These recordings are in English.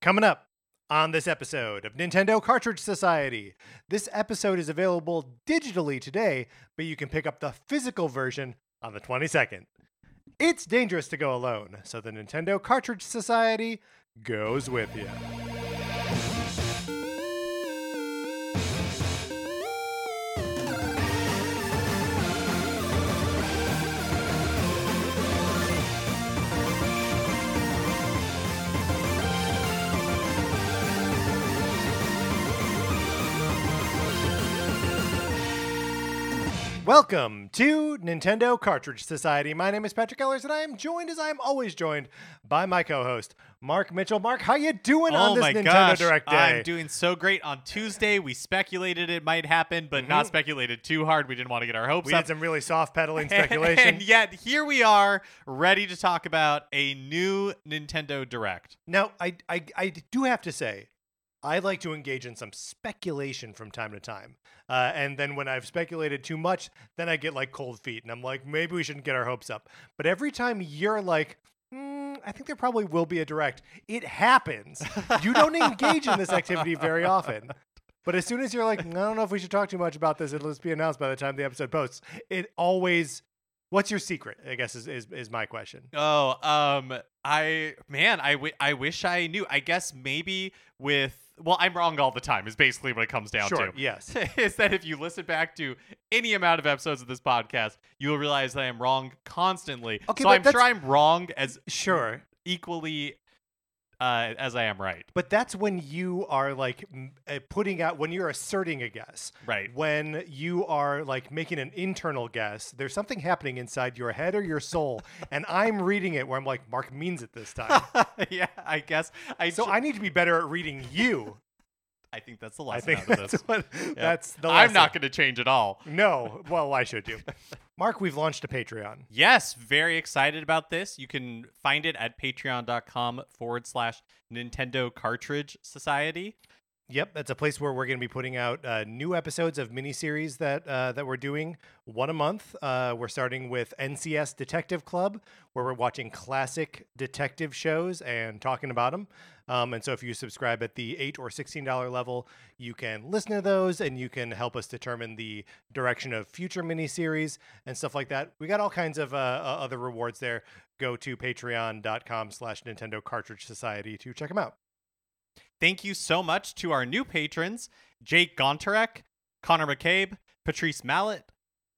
Coming up on this episode of Nintendo Cartridge Society. This episode is available digitally today, but you can pick up the physical version on the 22nd. It's dangerous to go alone, so the Nintendo Cartridge Society goes with you. Welcome to Nintendo Cartridge Society. My name is Patrick Ellers, and I am joined, as I am always joined, by my co-host Mark Mitchell. Mark, how you doing on oh this my Nintendo gosh, Direct Day? I'm doing so great. On Tuesday, we speculated it might happen, but not mm-hmm. speculated too hard. We didn't want to get our hopes we up. had some really soft pedaling speculation. and yet, here we are, ready to talk about a new Nintendo Direct. Now, I, I, I do have to say, I like to engage in some speculation from time to time. Uh, and then when I've speculated too much, then I get like cold feet. And I'm like, maybe we shouldn't get our hopes up. But every time you're like, "Hmm, I think there probably will be a direct, it happens. you don't engage in this activity very often. But as soon as you're like, I don't know if we should talk too much about this, it'll just be announced by the time the episode posts. It always, what's your secret? I guess is, is, is my question. Oh, um, I man, I, w- I wish I knew. I guess maybe with well, I'm wrong all the time. Is basically what it comes down Sure, to. yes. is that if you listen back to any amount of episodes of this podcast, you'll realize that I'm wrong constantly. Okay, so but I'm sure I'm wrong as Sure. equally uh, as I am right. But that's when you are like m- uh, putting out when you're asserting a guess. Right. When you are like making an internal guess, there's something happening inside your head or your soul, and I'm reading it where I'm like, Mark means it this time. yeah, I guess. I so ju- I need to be better at reading you. I think that's the lesson I think out of that's this. what Yeah. that's the. I'm not going to change at all. No, well, I should do. Mark, we've launched a Patreon. Yes, very excited about this. You can find it at patreon.com forward slash Nintendo Cartridge Society. Yep, that's a place where we're going to be putting out uh, new episodes of miniseries that uh, that we're doing one a month. Uh, we're starting with NCS Detective Club, where we're watching classic detective shows and talking about them. Um, and so, if you subscribe at the eight or sixteen dollar level, you can listen to those, and you can help us determine the direction of future miniseries and stuff like that. We got all kinds of uh, other rewards there. Go to Patreon.com/slash Nintendo Cartridge Society to check them out. Thank you so much to our new patrons Jake Gontarek, Connor McCabe, Patrice Mallet,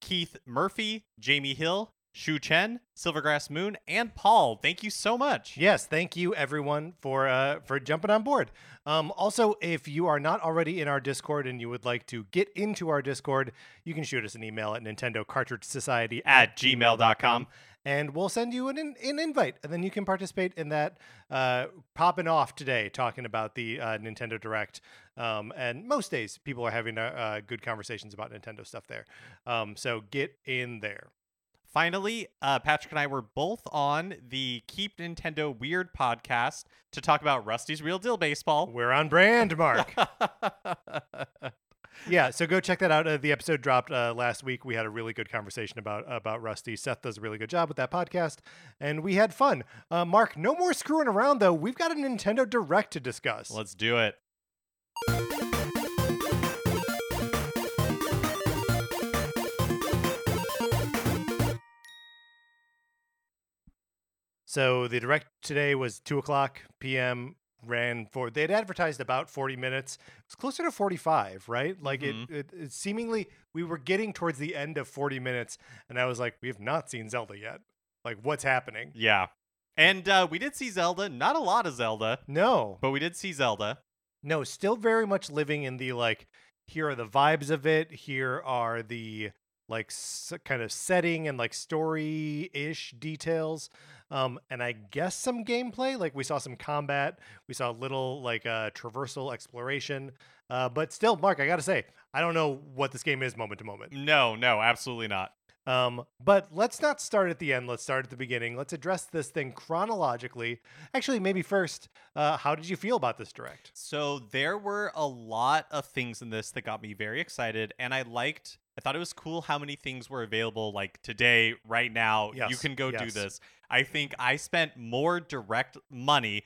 Keith Murphy, Jamie Hill, Shu Chen, Silvergrass Moon, and Paul. Thank you so much. Yes, thank you everyone for uh, for jumping on board. Um, also, if you are not already in our Discord and you would like to get into our Discord, you can shoot us an email at Nintendo Cartridge Society At gmail.com. and we'll send you an, an invite, and then you can participate in that. Uh, popping off today, talking about the uh, Nintendo Direct, um, and most days people are having uh, uh, good conversations about Nintendo stuff there. Um, so get in there. Finally, uh, Patrick and I were both on the Keep Nintendo Weird podcast to talk about Rusty's Real Deal Baseball. We're on brand, Mark. Yeah, so go check that out. Uh, the episode dropped uh, last week. We had a really good conversation about about Rusty. Seth does a really good job with that podcast, and we had fun. Uh, Mark, no more screwing around though. We've got a Nintendo Direct to discuss. Let's do it. So the Direct today was two o'clock p.m. Ran for they had advertised about forty minutes. It's closer to forty-five, right? Like Mhm. it, it, it. Seemingly, we were getting towards the end of forty minutes, and I was like, we have not seen Zelda yet. Like, what's happening? Yeah. And uh, we did see Zelda. Not a lot of Zelda, No, but we did see Zelda. No, still very much living in the like. Here are the vibes of it. Here are the like s- kind of setting and like story ish details. Um, and I guess some gameplay. Like we saw some combat. We saw a little like uh, traversal exploration. Uh, but still, Mark, I gotta say, I don't know what this game is moment to moment. No, no, absolutely not. Um, but let's not start at the end. Let's start at the beginning. Let's address this thing chronologically. Actually, maybe first, uh, how did you feel about this direct? So there were a lot of things in this that got me very excited, and I liked. I thought it was cool how many things were available. Like today, right now, you can go do this. I think I spent more direct money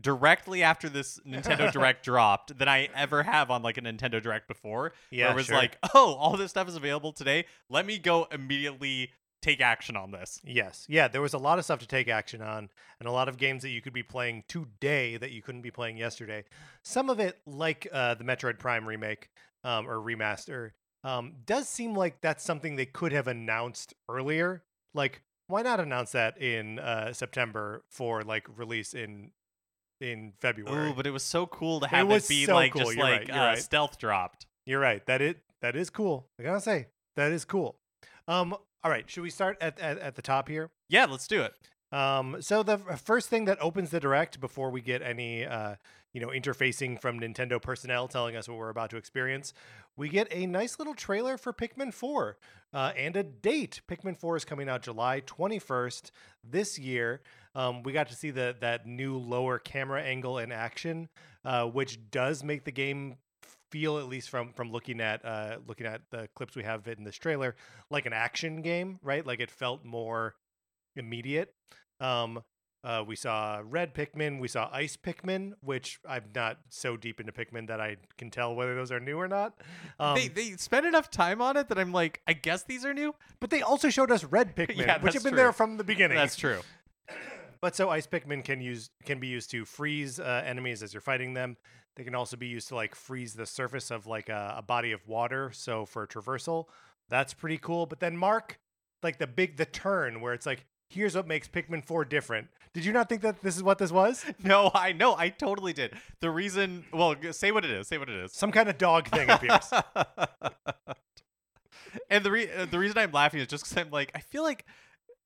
directly after this Nintendo Direct dropped than I ever have on like a Nintendo Direct before. Yeah, where it was sure. like, oh, all this stuff is available today. Let me go immediately take action on this. Yes. Yeah, there was a lot of stuff to take action on and a lot of games that you could be playing today that you couldn't be playing yesterday. Some of it, like uh, the Metroid Prime remake um, or remaster, um, does seem like that's something they could have announced earlier. Like, why not announce that in uh, September for like release in in February? Ooh, but it was so cool to have it, was be so like cool. just You're like right. Uh, right. stealth dropped. You're right. That it that is cool. I gotta say that is cool. Um, all right, should we start at, at, at the top here? Yeah, let's do it. Um, so the first thing that opens the direct before we get any, uh, you know, interfacing from Nintendo personnel telling us what we're about to experience, we get a nice little trailer for Pikmin 4 uh, and a date. Pikmin 4 is coming out July 21st this year. Um, we got to see the that new lower camera angle in action, uh, which does make the game feel, at least from from looking at uh, looking at the clips we have in this trailer, like an action game, right? Like it felt more immediate. Um, uh, we saw red Pikmin, we saw ice Pikmin, which I'm not so deep into Pikmin that I can tell whether those are new or not. Um, they they spent enough time on it that I'm like, I guess these are new. but they also showed us red Pikmin, Yeah, which have been true. there from the beginning. That's true. But so ice Pikmin can use can be used to freeze uh, enemies as you're fighting them. They can also be used to like freeze the surface of like a, a body of water. So for traversal, that's pretty cool. But then Mark, like the big the turn where it's like, here's what makes Pikmin Four different. Did you not think that this is what this was? No, I know, I totally did. The reason, well, say what it is. Say what it is. Some kind of dog thing appears. and the re- uh, the reason I'm laughing is just because I'm like, I feel like,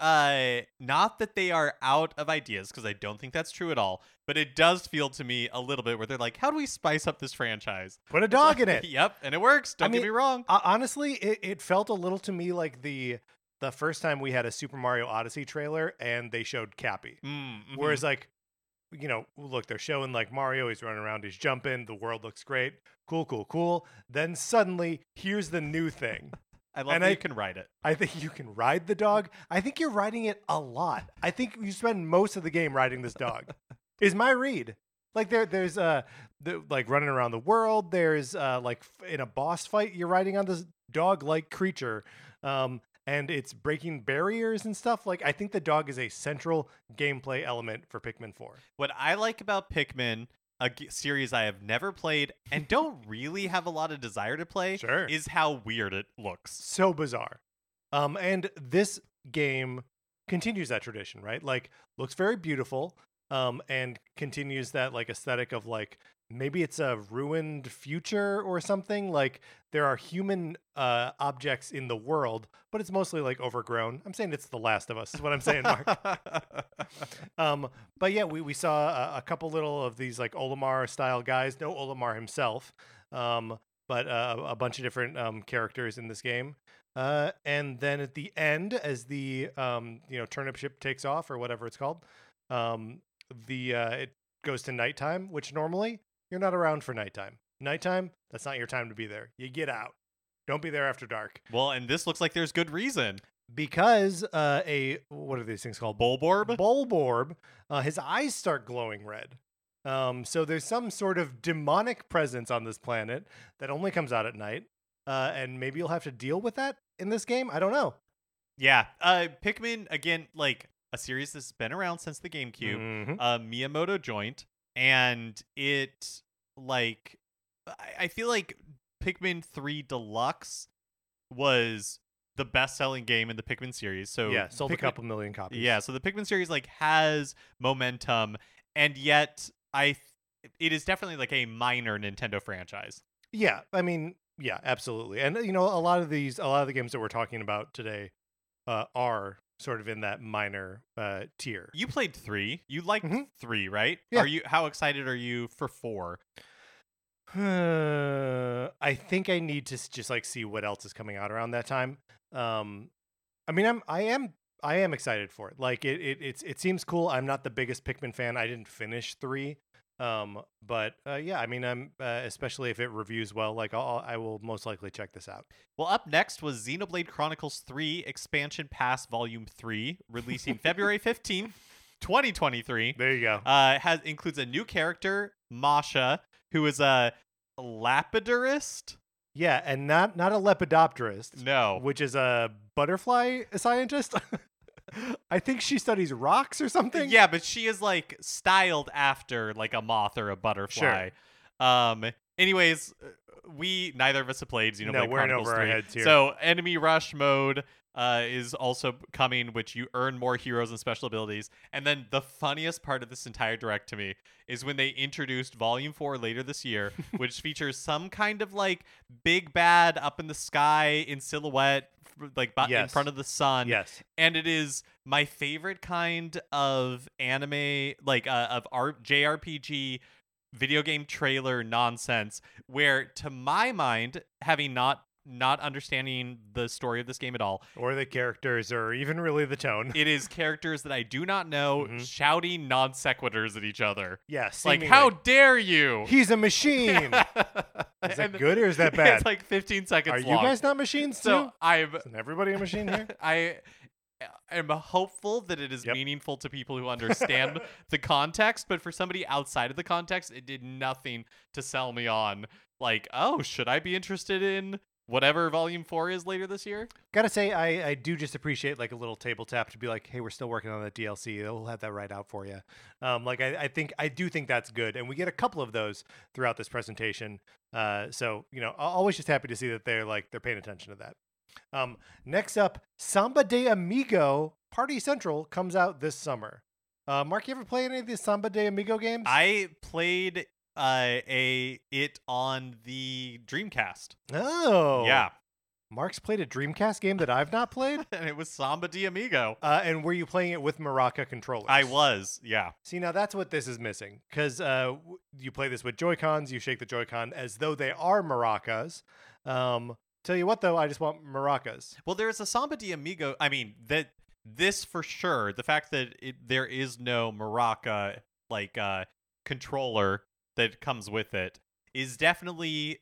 uh, not that they are out of ideas because I don't think that's true at all, but it does feel to me a little bit where they're like, how do we spice up this franchise? Put a dog in it. yep, and it works. Don't mean, get me wrong. Uh, honestly, it, it felt a little to me like the the first time we had a Super Mario Odyssey trailer and they showed Cappy. Mm, mhm. Whereas like, you know, look, they're showing like Mario, he's running around, he's jumping, the world looks great, cool, cool, cool. Then suddenly, here's the new thing. I love and that I- you can ride it. I think you can ride the dog. I think you're riding it a lot. I think you spend most of the game riding this dog. is my read. Like there, there's uh, the, like running around the world. There's uh, like f- in a boss fight, you're riding on this dog-like creature, um, and it's breaking barriers and stuff. Like I think the dog is a central gameplay element for Pikmin Four. What I like about Pikmin, a g- series I have never played and don't really have a lot of desire to play, Sure. is how weird it looks. so bizarre. Um, and this game continues that tradition, right? Like looks very beautiful, um, and continues that like aesthetic of like maybe it's a ruined future or something. Like there are human uh objects in the world, but it's mostly like overgrown. I'm saying it's The Last of Us, is what I'm saying, Mark. um, but yeah, we, we saw a, a couple little of these like Olimar style guys. No Olimar himself, um, but uh, a bunch of different um, characters in this game. Uh, and then at the end, as the um, you know turnip ship takes off or whatever it's called, um, the uh, it goes to nighttime, which normally you're not around for nighttime. Nighttime, that's not your time to be there. You get out. Don't be there after dark well, and this looks like there's good reason. because uh, a what are these things called? Bulborb? Bulborb, uh, his eyes start glowing red. Um, so there's some sort of demonic presence on this planet that only comes out at night. Uh, and maybe you'll have to deal with that in this game. I don't know. Yeah. Uh, Pikmin, again, like a series that's been around since the GameCube, Mhm. a Miyamoto joint, and it, like, I, I feel like Pikmin 3 Deluxe was the best selling game in the Pikmin series. So yeah, sold a couple million copies. Yeah, so the Pikmin series like has momentum, and yet I, th- it is definitely like a minor Nintendo franchise. yeah. I mean, yeah, absolutely. And you know, a lot of these, a lot of the games that we're talking about today, uh, are sort of in that minor uh, tier. You played three. You liked Mhm. three, right? Yeah. Are you? How excited are you for four? I think I need to just like see what else is coming out around that time. Um, I mean, I'm I am I am excited for it. Like it it it's, it seems cool. I'm not the biggest Pikmin fan. I didn't finish three, um, but uh, yeah, I mean, I'm uh, especially if it reviews well. Like I'll, I will most likely check this out. Well, up next was Xenoblade Chronicles 3 Expansion Pass Volume 3, releasing February 15th 2023 There you go. uh, has includes a new character, Masha, who is a lapidarist. Yeah, and not not a lepidopterist, No, which is a butterfly scientist. I think she studies rocks or something. yeah, but she is like styled after like a moth or a butterfly. Um. Anyways, uh, we neither of us have played Xenoblade No, we're Chronicles over our heads here. So enemy rush mode uh, is also coming, which you earn more heroes and special abilities. And then the funniest part of this entire direct to me is when they introduced Volume Four later this year, which features some kind of like big bad up in the sky in silhouette, like bu- in front of the sun Yes. and it is my favorite kind of anime like uh, of art jrpg video game trailer nonsense where to my mind having not not understanding the story of this game at all Or the characters, or even really the tone. it is characters that i do not know Mhm. shouting non sequiturs at each other yeah. like how dare you He's a machine. Is that good or is that bad? it's like 15 seconds Are you guys not machines too? so i'm Isn't everybody a machine here? I am hopeful that it is Yep. meaningful to people who understand the context, but for somebody outside of the context, it did nothing to sell me on. Like, oh, should I be interested in whatever Volume Four is later this year? Gotta say, I, I do just appreciate like a little table tap to be like, hey, we're still working on that DLC. They'll have that right out for you. Um, like I, I think I do think that's good, and we get a couple of those throughout this presentation. Uh, so you know, always just happy to see that they're like they're paying attention to that. Um, next up, Samba de Amigo Party Central comes out this summer. Uh, Mark, you ever play any of these Samba de Amigo games? I played uh, a it on the Dreamcast. oh, Yeah, Mark's played a Dreamcast game that I've not played. and it was Samba de Amigo. Uh, and were you playing it with Maraca controllers? I was, yeah. See, now that's what this is missing because uh, w- you play this with Joy Cons, you shake the Joy Con as though they are maracas. Um, tell you what, though, I just want maracas. Well, there's a Samba de Amigo. I mean, that this for sure. The fact that it, there is no Maraca like uh, controller that comes with it is definitely.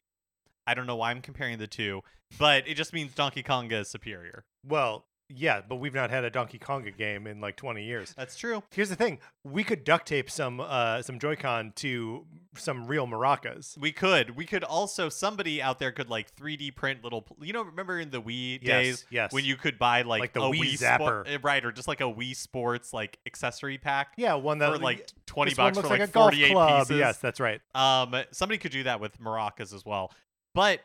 I don't know why I'm comparing the two, but it just means Donkey Konga is superior. Well, yeah, but we've not had a Donkey Konga game in like 20 years. That's true. Here's the thing: we could duct tape some uh, some Joy-Con to some real maracas. We could. We could also. Somebody out there could like 3D print little. You know, remember in the Wii Yes, days yes. when you could buy like, Like the a Wii Wii Zapper. Spo- uh, right, or just like a Wii Sports like accessory pack Yeah, one that for like 20 bucks for like, like a golf 48 club. pieces. Yes, that's right. Um, somebody could do that with maracas as well. But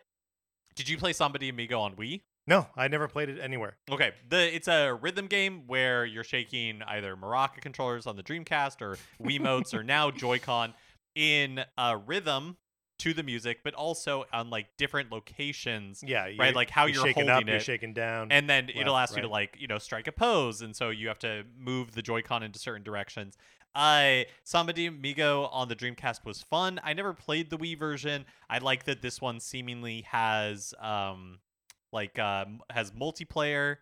did you play Samba de Amigo on Wii? No, I never played it anywhere. Okay, the it's a rhythm game where you're shaking either maraca controllers on the Dreamcast or Wiimotes or now Joy-Con in a rhythm to the music, but also on like different locations. Yeah, Right, like how you're you're shaking holding up, you're it. shaking down. And then it'll Left, ask you to like, you know, strike a pose, and so you have to move the Joy-Con into certain directions. Uh, Samba de Amigo on the Dreamcast was fun. I never played the Wii version. I like that this one seemingly has um, like uh, m- has multiplayer.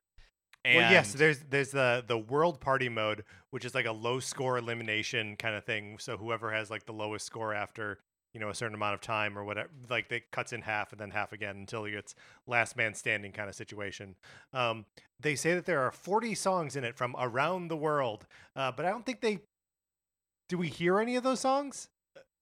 And well, yes, there's there's the the world party mode, which is like a low score elimination kind of thing. So whoever has like the lowest score after you know a certain amount of time or whatever, like it cuts in half and then half again until it's last man standing kind of situation. Um, they say that there are 40 songs in it from around the world, uh, but I don't think they. Do we hear any of those songs?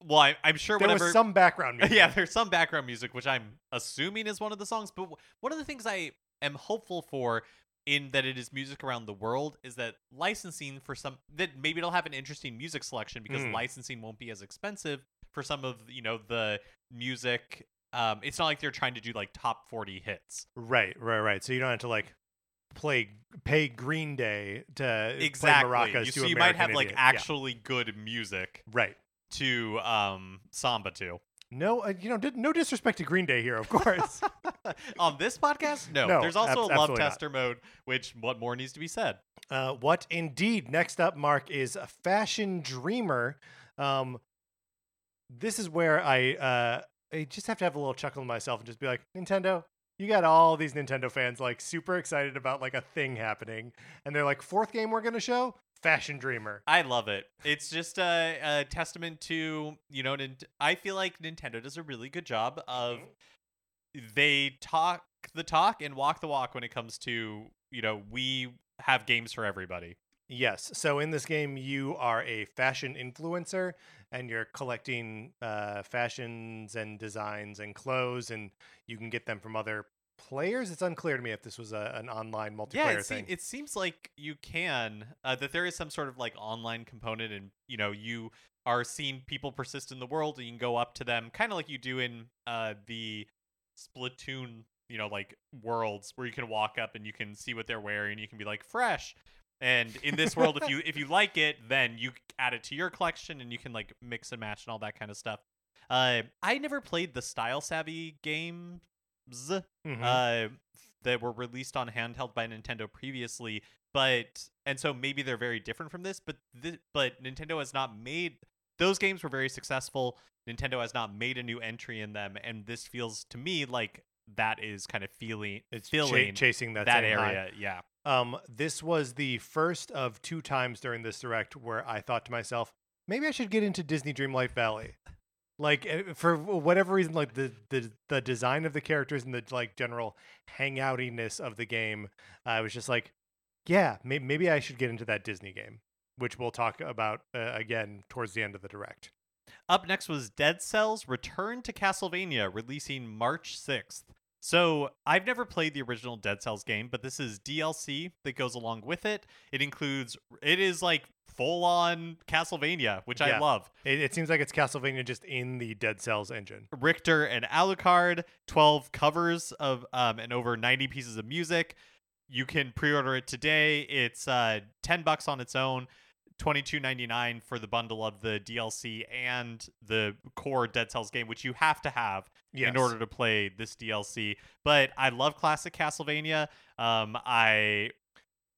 Well, I, I'm sure There whatever. was some background music. yeah, there's some background music, which I'm assuming is one of the songs. But w- one of the things I am hopeful for in that it is music around the world is that licensing for some that maybe it'll have an interesting music selection because Mm. licensing won't be as expensive for some of you know the music. Um, it's not like they're trying to do like top 40 hits. Right, right, right. So you don't have to like play pay Green Day to Exactly. play maracas You, so you might American have like Idiot. Yeah, actually good music right. To um samba to. No, uh, you know, di- no disrespect to Green Day here, of course. On this podcast, no. No, There's also abs- a love absolutely not. tester mode, which what more needs to be said? uh, what indeed? Next up, Mark is a Fashion Dreamer. Um, this is where I uh, I just have to have a little chuckle to myself and just be like, Nintendo, you got all these Nintendo fans like super excited about like a thing happening, and they're like, fourth game we're gonna show, Fashion Dreamer. I love it. It's just a, a testament to you know. Nint- I feel like Nintendo does a really good job of they talk the talk and walk the walk when it comes to you know we have games for everybody. Yes. So in this game, you are a fashion influencer, and you're collecting uh, fashions and designs and clothes, and you can get them from other players. It's unclear to me if this was a, an online multiplayer Yeah, it, thing. seem, it seems like you can uh, that there is some sort of like online component, and you know you are seeing people persist in the world, and you can go up to them, kind of like you do in uh, the Splatoon, you know, like worlds where you can walk up and you can see what they're wearing, you can be like fresh. And in this world, if you if you like it, then you add it to your collection, and you can like mix and match and all that kind of stuff. Uh, I never played the Style Savvy games Mhm. uh, that were released on handheld by Nintendo previously, but and so maybe they're very different from this. But thi- but Nintendo has not made those games were very successful. Nintendo has not made a new entry in them, and this feels to me like that is kind of feeling it's cha- filling chasing that, that high. area. Yeah. Um, this was the first of two times during this direct where I thought to myself, maybe I should get into Disney Dreamlight Valley. Like eh, for whatever reason, like the the the design of the characters and the like general hangoutiness of the game, I was just like, yeah, may- maybe I should get into that Disney game, which we'll talk about uh, again towards the end of the direct. Up next was Dead Cells Return to Castlevania, releasing March 6th. So, I've never played the original Dead Cells game, but this is DLC that goes along with it. It includes, it is like full on Castlevania, which I love. It, it seems like it's Castlevania just in the Dead Cells engine. Richter and Alucard, 12 covers of um, and over 90 pieces of music. You can pre-order it today. It's uh, 10 bucks on its own, 22.99 for the bundle of the DLC and the core Dead Cells game, which you have to have Yes. in order to play this DLC. But I love classic Castlevania. Um, I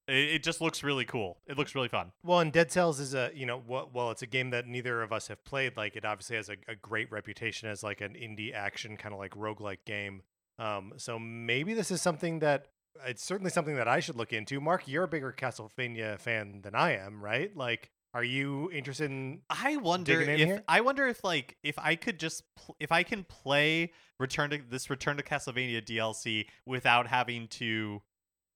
it, it just looks really cool. It looks really fun. Well, and Dead Cells is a you know well, well it's a game that neither of us have played. Like it obviously has a, a great reputation as like an indie action kind of like roguelike game. Um, so maybe this is something that it's certainly something that I should look into. Mark, you're a bigger Castlevania fan than I am, right? Like, are you interested in? I wonder in if here? I wonder if like if I could just pl- if I can play Return to this Return to Castlevania DLC without having to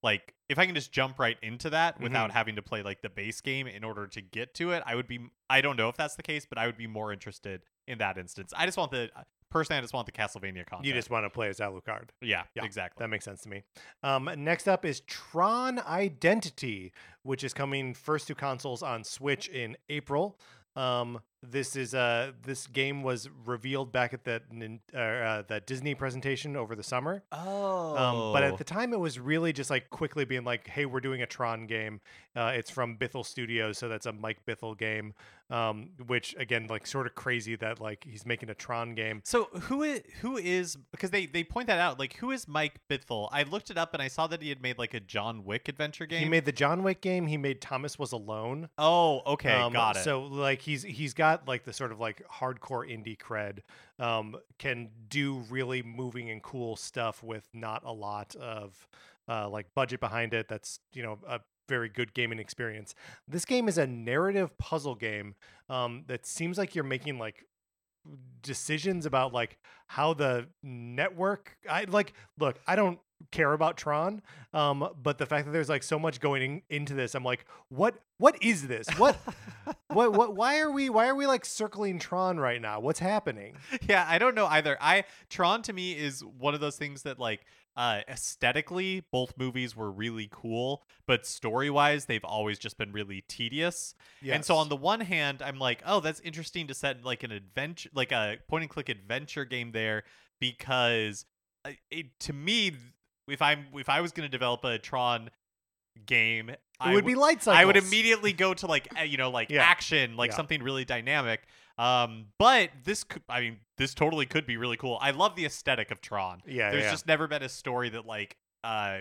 like if I can just jump right into that without having to play like the base game in order to get to it, I would be I don't know if that's the case, but I would be more interested in that instance. I just want the personally I just want the Castlevania content. You just want to play as Alucard. yeah, Yeah, exactly. That makes sense to me. Um, next up is Tron Identity, which is coming first to consoles on Switch in April. Um, this is uh, this game was revealed back at nin- uh, uh, the Disney presentation over the summer. oh, Um, but at the time, it was really just like quickly being like, "Hey, we're doing a Tron game. Uh, it's from Bithell Studios, so that's a Mike Bithell game." Um, which again, like, sort of crazy that like he's making a Tron game. So who is who is because they they point that out like who is Mike Bithell? I looked it up and I saw that he had made like a John Wick adventure game. He made the John Wick game. He made Thomas Was Alone. oh okay Um, got it. So like he's he's got like the sort of like hardcore indie cred. Um, can do really moving and cool stuff with not a lot of uh, like budget behind it. That's you know a very good gaming experience. This game is a narrative puzzle game um, that seems like you're making like decisions about like how the network i like look i don't care about tron um but the fact that there's like so much going in, into this i'm like what what is this what what what why are we why are we like circling tron right now what's happening yeah, I don't know either. I Tron to me is one of those things that like uh aesthetically both movies were really cool, but story-wise they've always just been really tedious. And so on the one hand, I'm like, "Oh, that's interesting to set like an adventure like a point and click adventure game there because uh, it, to me if I'm if I was going to develop a Tron game, it I would w- be light cycles I would immediately go to like you know like Yeah. action, like Yeah. something really dynamic. Um, but this could, I mean, this totally could be really cool. I love the aesthetic of Tron. yeah There's yeah. just never been a story that like uh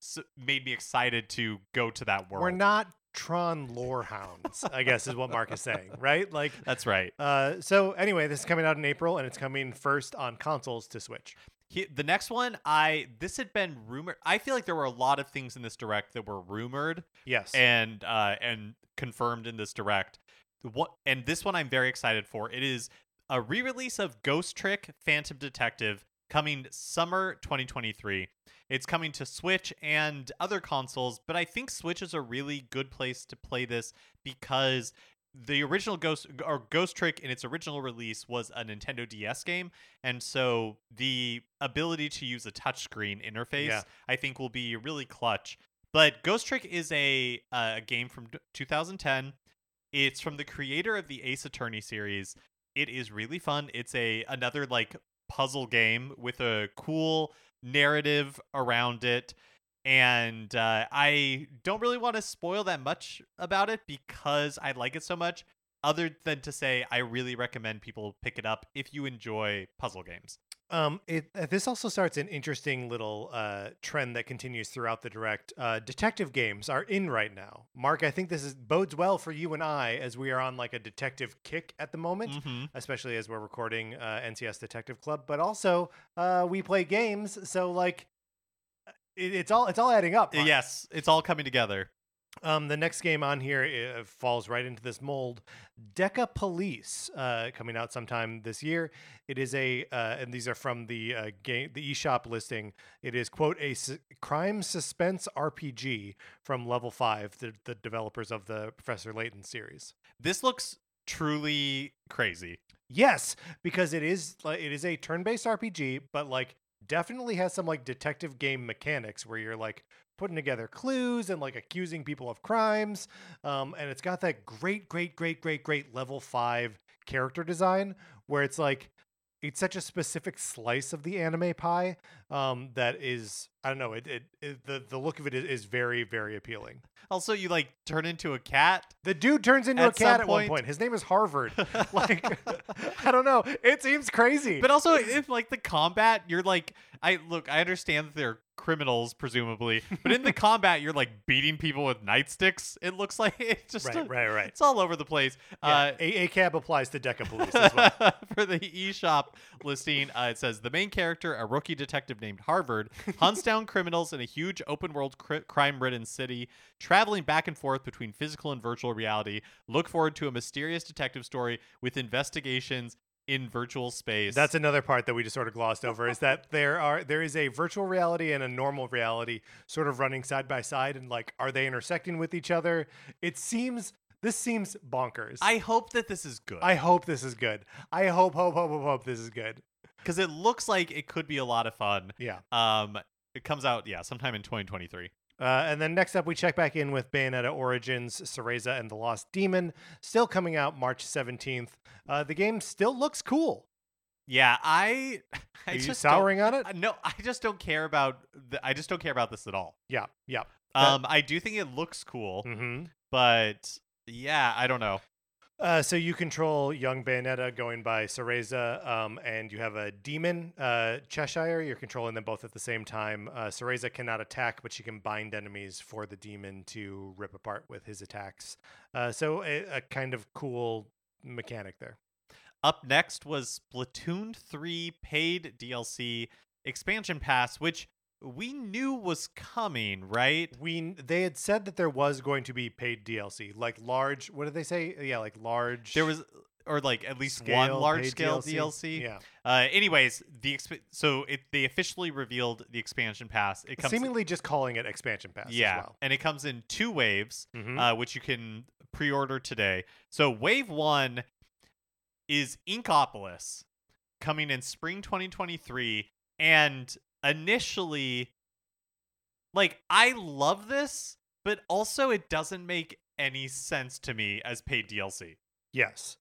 s- made me excited to go to that world. we're not tron lore hounds i guess is what mark is saying right like That's right. uh so anyway this is coming out in april and it's coming first on consoles to switch He, the next one, I this had been rumored. I feel like there were a lot of things in this direct that were rumored yes and uh, and confirmed in this direct. What and this one I'm very excited for. It is a re-release of Ghost Trick Phantom Detective coming summer 2023. It's coming to Switch and other consoles, but I think Switch is a really good place to play this because the original Ghost or Ghost Trick in its original release was a Nintendo DS game, and so the ability to use a touchscreen interface Yeah. I think will be really clutch. But Ghost Trick is a a game from 2010. It's from the creator of the Ace Attorney series. It is really fun. It's a another like puzzle game with a cool narrative around it. And uh, I don't really want to spoil that much about it because I like it so much, other than to say I really recommend people pick it up if you enjoy puzzle games. Um, it uh, this also starts an interesting little uh, trend that continues throughout the direct. Uh, detective games are in right now. Mark, I think this is bodes well for you and I as we are on like a detective kick at the moment, Mm-hmm. especially as we're recording uh, NCS Detective Club. But also, uh, we play games, so like, it, it's all it's all adding up. Mark. Yes, it's all coming together. Um, the next game on here uh, falls right into this mold. Deca Police, uh, coming out sometime this year. It is a, uh, and these are from the uh, game, the eShop listing. It is quote a s- crime suspense RPG from Level Five, the, the developers of the Professor Layton series. This looks truly crazy. Yes, because it is like it is a turn-based RPG, but like definitely has some like detective game mechanics where you're like putting together clues and like accusing people of crimes. Um, and it's got that great, great, great, great, great level five character design where it's like it's such a specific slice of the anime pie um, that is I don't know it, it, it the the look of it is, is very very appealing. Also, you like turn into a cat. The dude turns into At a cat some at one point- point. His name is Harvard. like I don't know. It seems crazy. But also, if like the combat, you're like, I look, I understand that they're criminals, presumably, but in the combat, you're like beating people with nightsticks. It looks like it's just right, a- right, right. It's all over the place. Yeah, Uh, cab applies to Deca Police as well. for the eShop listing, uh, it says the main character, a rookie detective named Harvard, hunts down criminals in a huge open world cri- crime ridden city, traveling back and forth between physical and virtual reality. Look forward to a mysterious detective story with investigations in virtual space. That's another part that we just sort of glossed over is that there are there is a virtual reality and a normal reality sort of running side by side and like are they intersecting with each other? It seems this seems bonkers. I hope that this is good. I hope this is good. I hope hope hope hope hope this is good. because it looks like it could be a lot of fun. Yeah. Um, it comes out yeah sometime in 2023. Uh, and then next up, we check back in with Bayonetta Origins, Cereza, and the Lost Demon, still coming out March 17th. Uh, the game still looks cool. Yeah, I. I Are you just souring on it? Uh, no, I just don't care about. The, I just don't care about this at all. Yeah, yeah. That- Um, I do think it looks cool, hmm but yeah, I don't know. Uh, so you control young Bayonetta going by Cereza, um, and you have a demon, uh, Cheshire. You're controlling them both at the same time. Uh, Cereza cannot attack, but she can bind enemies for the demon to rip apart with his attacks. Uh, so a, a kind of cool mechanic there. Up next was Splatoon 3 paid DLC expansion pass, which we knew was coming, right? We they had said that there was going to be paid DLC, like large. What did they say? Yeah, like large. There was, or like at least scale one large scale DLC. Yeah, Uh, anyways, the exp- so it they officially revealed the expansion pass. It comes seemingly just calling it expansion pass. yeah, as well. and it comes in two waves, Mhm. uh, which you can pre-order today. So wave one is Inkopolis, coming in spring 2023, and initially, like I love this, but also it doesn't make any sense to me as paid DLC. Yes,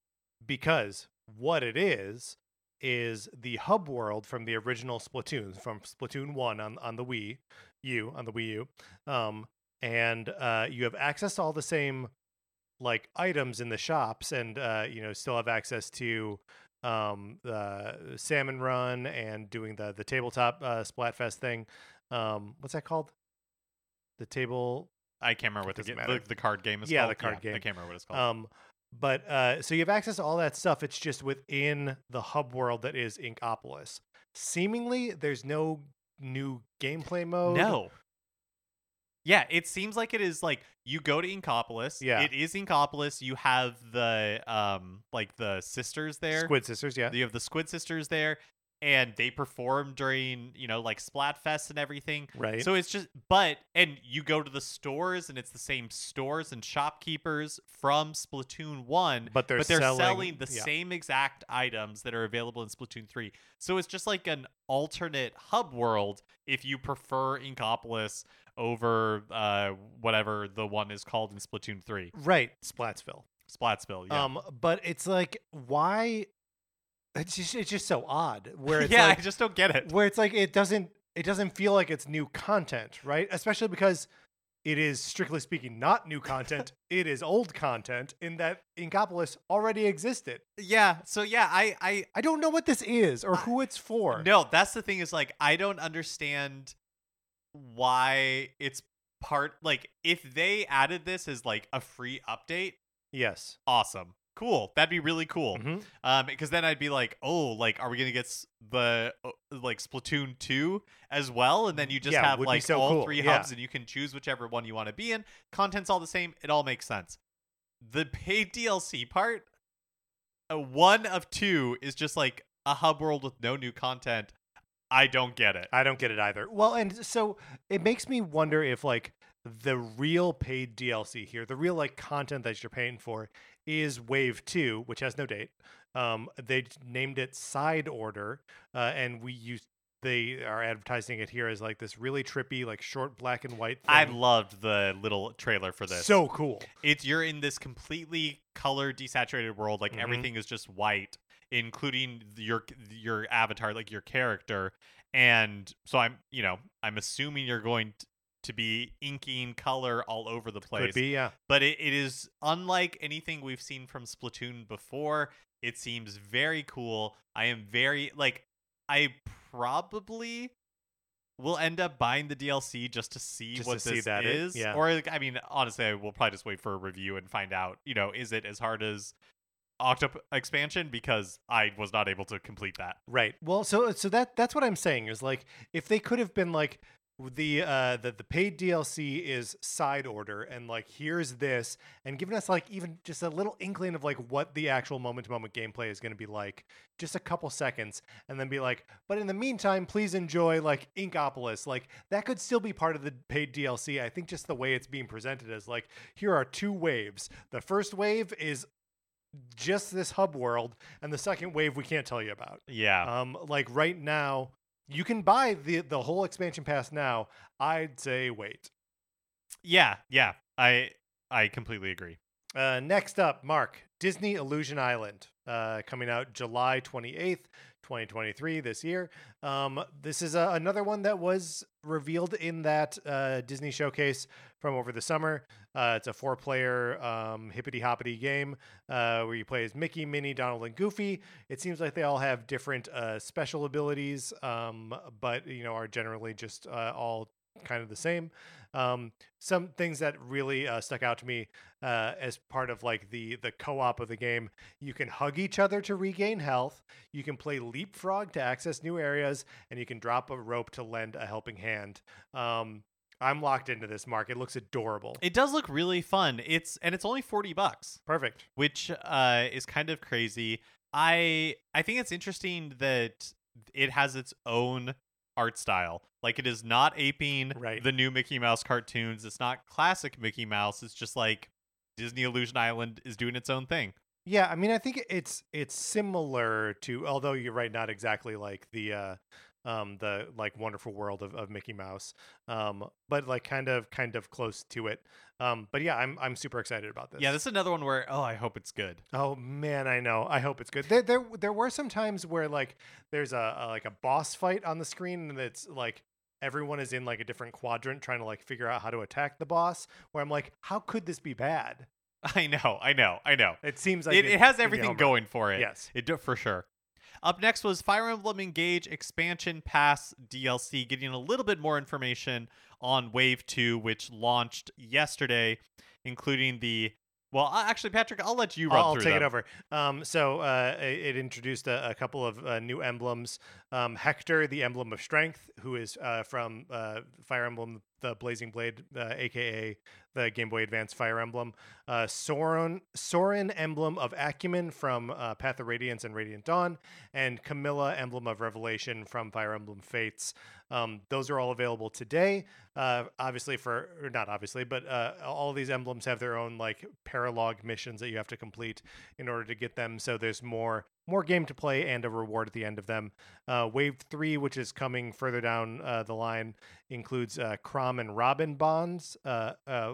because what it is is the hub world from the original Splatoon, from Splatoon One on on the Wii U, on the Wii U, um, and uh, you have access to all the same like items in the shops, and uh, you know still have access to um, the Salmon Run and doing the the tabletop uh, Splatfest thing. Um, what's that called? The table I can't remember what the, the the card game is Yeah, called. the card I game. can't remember what it's called. Um, but uh, so you have access to all that stuff. It's just within the hub world that is Inkopolis. Seemingly, there's no new gameplay mode. No. Yeah, it seems like it is like you go to Inkopolis. Yeah. It is Inkopolis. You have the um like the sisters there. Squid Sisters, yeah. You have the Squid sisters there. and they perform during you know like Splatfest and everything. Right. So it's just, but and you go to the stores and it's the same stores and shopkeepers from Splatoon One, But they're but they're selling- selling, the yeah. same exact items that are available in Splatoon 3. So it's just like an alternate hub world if you prefer Inkopolis over uh, whatever the one is called in Splatoon 3. right. Splatsville. Splatsville, yeah. Um, but it's like why? It's just it's just so odd. Where it's yeah, like I just don't get it. where it's like it doesn't it doesn't feel like it's new content, right? Especially because it is strictly speaking not new content. it is old content in that Inkopolis already existed. Yeah, so yeah, I I I don't know what this is or who it's for. No, that's the thing is like I don't understand why it's part like if they added this as like a free update, Yes. awesome. Cool. That'd be really cool. Mhm. Um because then I'd be like, "Oh, like are we to get s- the uh, like Splatoon 2 as well?" And then you just Yeah, have like so all cool. three Yeah. hubs and you can choose whichever one you want to be in. Content's all the same. It all makes sense. The paid DLC part uh, one of two is just like a hub world with no new content. I don't get it. I don't get it either. Well, and so it makes me wonder if like the real paid DLC here, the real like content that you're paying for is Wave 2, which has no date. Um they named it Side Order uh, and we use they are advertising it here as like this really trippy like short black and white thing. I loved the little trailer for this. So cool. it's you're in this completely color desaturated world like Mhm. everything is just white including your your avatar like your character. And so i'm you know i'm assuming you're going to be inking color all over the place. Could be, yeah. but it, it is unlike anything we've seen from splatoon before. It seems very cool. I am very like i probably will end up buying the dlc just to see Just what to see this that it- is. yeah. or i mean honestly i will probably just wait for a review and find out you know is it as hard as Octo Expansion because i was not able to complete that. Right. Well, so so that that's what I'm saying is like if they could have been like the uh the, the paid DLC is side order and like here's this and given us like even just a little inkling of like what the actual moment to moment gameplay is going to be like just a couple seconds and then be like but in the meantime please enjoy like Inkopolis like that could still be part of the paid DLC I think just the way it's being presented as like here are two waves. The first wave is just this hub world and the second wave we can't tell you about yeah um, like right now, you can buy the the whole expansion pass now. I'd say wait. yeah yeah i i completely agree Uh, next up, Mark Disney Illusion Island, uh, coming out July twenty eighth, twenty twenty three this year. Um, this is uh, another one that was revealed in that uh, Disney showcase from over the summer. Uh, it's a four player um, hippity hoppity game uh, where you play as Mickey, Minnie, Donald, and Goofy. It seems like they all have different uh, special abilities, um, but you know are generally just uh, all kind of the same. Um, some things that really uh, stuck out to me uh, as part of like the the co-op of the game, you can hug each other to regain health. You can play leapfrog to access new areas, and you can drop a rope to lend a helping hand. Um, I'm locked into this, Mark. It looks adorable. it does look really fun it's and it's only 40 bucks Perfect. which uh, is kind of crazy. I I think it's interesting that it has its own art style. Like it is not aping Right. the new Mickey Mouse cartoons. It's not classic Mickey Mouse. It's just like Disney Illusion Island is doing its own thing. Yeah, I mean, I think it's it's similar to, although you're right, not exactly like the uh, um, the like wonderful world of, of Mickey Mouse, um, but like kind of kind of close to it. Um, but yeah, I'm I'm super excited about this. Yeah, this is another one where oh, I hope it's good. Oh man, I know. I hope it's good. There, there, there were some times where like there's a, a like a boss fight on the screen, and it's like everyone is in like a different quadrant trying to like figure out how to attack the boss. Where I'm like, how could this be bad? I know, I know, I know. It seems like it, it has everything going for it. Yes. It do, for sure. Up next was Fire Emblem Engage Expansion Pass DLC, getting a little bit more information on Wave 2, which launched yesterday, including the. Well, actually, Patrick, I'll let you run I'll, take it over. Um, so uh, it, introduced a, a couple of uh, new emblems. Um, Hector, the emblem of strength, who is uh, from uh, Fire Emblem: The Blazing Blade, uh, aka the Game Boy Advance Fire Emblem, uh, Soren, Soren Emblem of Acumen from uh, Path of Radiance and Radiant Dawn, and Camilla Emblem of Revelation from Fire Emblem Fates. Um, those are all available today. Uh, obviously, for or not obviously, but uh, all these emblems have their own like paralog missions that you have to complete in order to get them. So there's more more game to play and a reward at the end of them. Uh, Wave three, which is coming further down uh, the line, includes uh, Chrom and Robin bonds. Uh,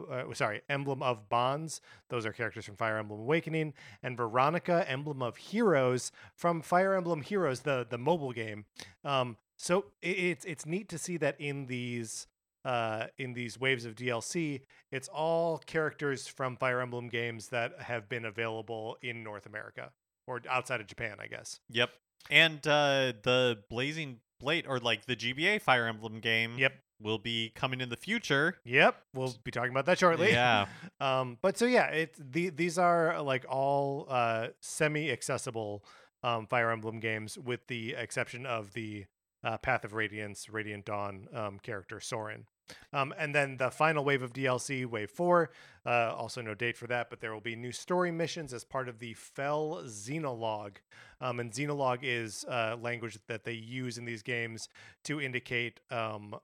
uh, sorry, Emblem of Bonds. Those are characters from Fire Emblem Awakening, and Veronica, Emblem of Heroes from Fire Emblem Heroes, the the mobile game. Um, so it, it's it's neat to see that in these uh, in these waves of DLC, it's all characters from Fire Emblem games that have been available in North America or outside of Japan, I guess. Yep. And uh, the Blazing Blade or like the GBA Fire Emblem game Yep. Will be coming in the future. Yep, we'll be talking about that shortly. Yeah. um, but so yeah, it the, these are like all uh, semi-accessible um, Fire Emblem games, with the exception of the uh, Path of Radiance, Radiant Dawn um, character Soren. Um, and then the final wave of DLC, Wave 4, uh, also no date for that, but there will be new story missions as part of the Fell Xenologue. Um, and Xenologue is uh, language that they use in these games to indicate um,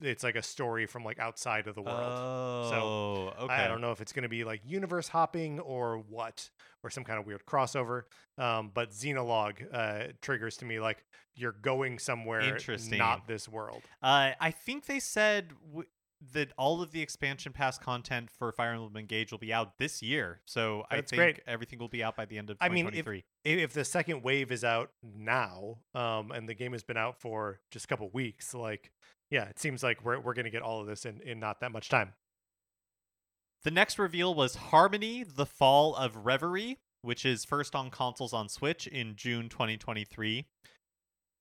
it's like a story from like outside of the world. Oh, okay. I don't know if it's going to be like universe hopping or what, or some kind of weird crossover. Um, but Xenologue uh, triggers to me like you're going somewhere, Interesting. not this world. Uh, I think they said w- that all of the expansion pass content for Fire Emblem Engage will be out this year. So I think great. everything will be out by the end of I mean, if- If the second wave is out now, um, and the game has been out for just a couple weeks, like yeah, it seems like we're we're going to get all of this in in not that much time. The next reveal was Harmony: The Fall of Reverie, which is first on consoles on Switch in June 2023.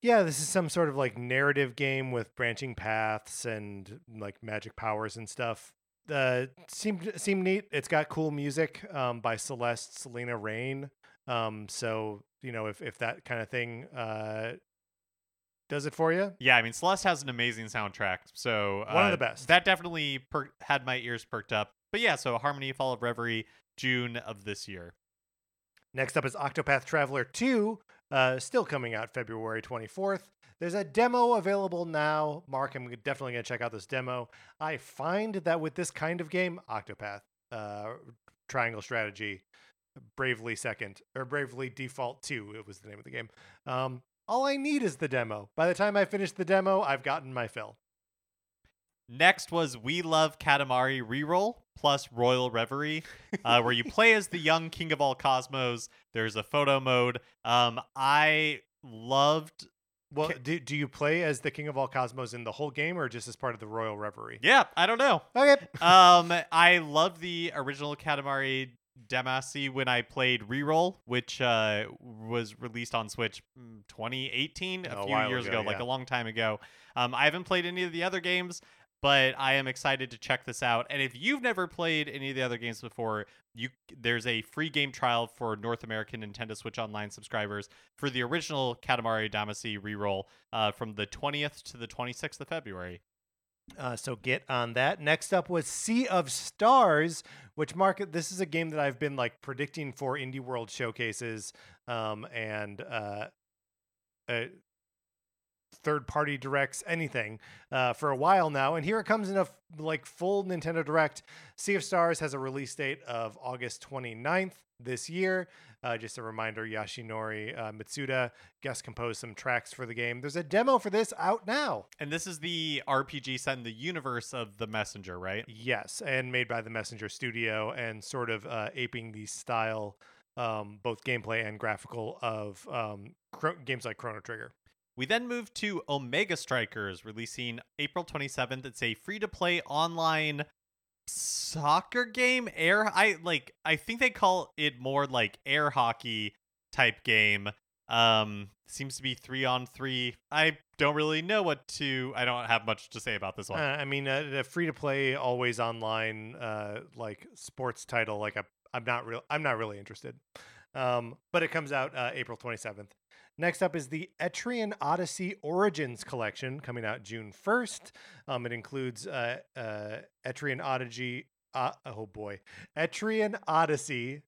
Yeah, this is some sort of like narrative game with branching paths and like magic powers and stuff. Uh, seemed seemed neat. It's got cool music um, by Celeste's Lena Raine. Um, so you know if if that kind of thing uh, does it for you, Yeah, I mean Celeste has an amazing soundtrack, so One of uh, the best. That definitely per- had my ears perked up. But yeah, so Harmony: Fall of Reverie, June of this year. Next up is Octopath Traveler 2, uh, still coming out February 24th. There's a demo available now. Mark, I'm definitely going to check out this demo. I find that with this kind of game, Octopath, uh, Triangle Strategy, Bravely Second, or Bravely Default 2, it was the name of the game. Um, all I need is the demo. By the time I finish the demo, I've gotten my fill. Next was We Love Katamari Reroll plus Royal Reverie, uh, where you play as the young king of all cosmos. There's a photo mode. Um, I loved. Well, do, do you play as the King of All Cosmos in the whole game or just as part of the Royal Reverie? Yeah, I don't know. Okay. um, I loved the original Katamari Damacy when I played Reroll, which uh, was released on Switch mm, 2018, a A few years ago, ago, like a long time ago. Um, I haven't played any of the other games, but I am excited to check this out. And if you've never played any of the other games before, you there's a free game trial for North American Nintendo Switch Online subscribers for the original Katamari Damacy Reroll uh, from the 20th to the 26th of February. Uh, so get on that. Next up was Sea of Stars, which Mark, this is a game that I've been like predicting for Indie World showcases um, and uh, uh, third party directs, anything uh, for a while now. And here it comes in a f- like full Nintendo Direct. Sea of Stars has a release date of August 29th this year. Uh, just a reminder, Yasunori uh, Mitsuda guest composed some tracks for the game. There's a demo for this out now. And this is the RPG set in the universe of the Messenger, right? Yes, and made by the Messenger Studio and sort of uh, aping the style, um, both gameplay and graphical, of um, games like Chrono Trigger. We then move to Omega Strikers, releasing April 27th. It's a free-to-play online soccer game. Air, I like. I think they call it more like air hockey type game. Um, seems to be three on three. I don't really know what to. I don't have much to say about this Uh, one. I mean, uh, the free to play, always online, uh, like sports title. Like a, I'm not real. I'm not really interested. Um, but it comes out uh, April 27th. Next up is the Etrian Odyssey Origins collection coming out June 1st. Um, it includes uh, uh, Etrian Odyssey, uh, oh boy, Etrian Odyssey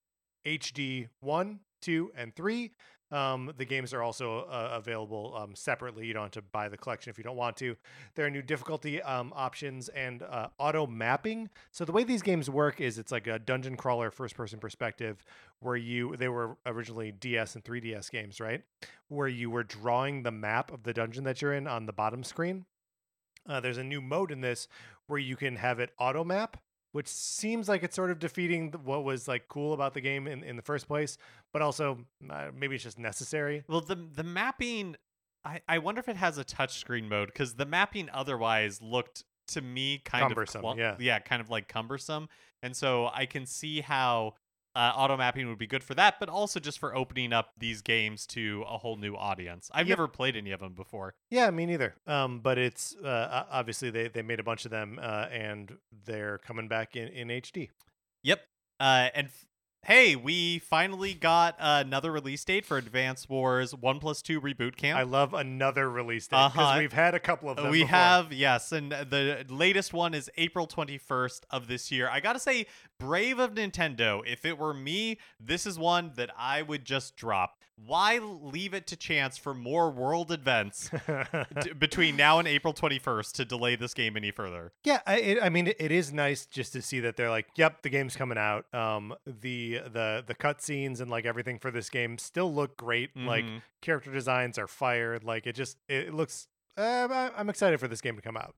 HD 1, 2, and 3. Um, the games are also uh, available um, separately. You don't have to buy the collection if you don't want to. There are new difficulty um, options and uh, auto mapping. So the way these games work is it's like a dungeon crawler first person perspective where you they were originally DS and 3DS games, right? Where you were drawing the map of the dungeon that you're in on the bottom screen. Uh, there's a new mode in this where you can have it auto map which seems like it's sort of defeating what was like cool about the game in, in the first place, but also uh, maybe it's just necessary. Well, the the mapping, I, I wonder if it has a touchscreen mode because the mapping otherwise looked to me kind Cumbersome, of clun- yeah. yeah, kind of like cumbersome, and so I can see how uh, auto mapping would be good for that, but also just for opening up these games to a whole new audience. I've Yep. never played any of them before. Yeah, me neither. Um, but it's uh, obviously they, they made a bunch of them uh, and they're coming back in, in HD. Yep. Uh, and f- hey, we finally got another release date for Advance Wars One Plus Two Reboot Camp. I love another release date because Uh-huh. we've had a couple of them. we before. have yes and the latest one is april 21st of this year i gotta say brave of nintendo if it were me this is one that i would just drop why leave it to chance for more world events d- between now and april 21st to delay this game any further Yeah, I, it, I mean, it, it is nice just to see that they're like, "Yep, the game's coming out." Um, the the the cutscenes and like everything for this game still look great. Like Mhm. character designs are fired. Like it just it looks. Uh, I'm excited for this game to come out.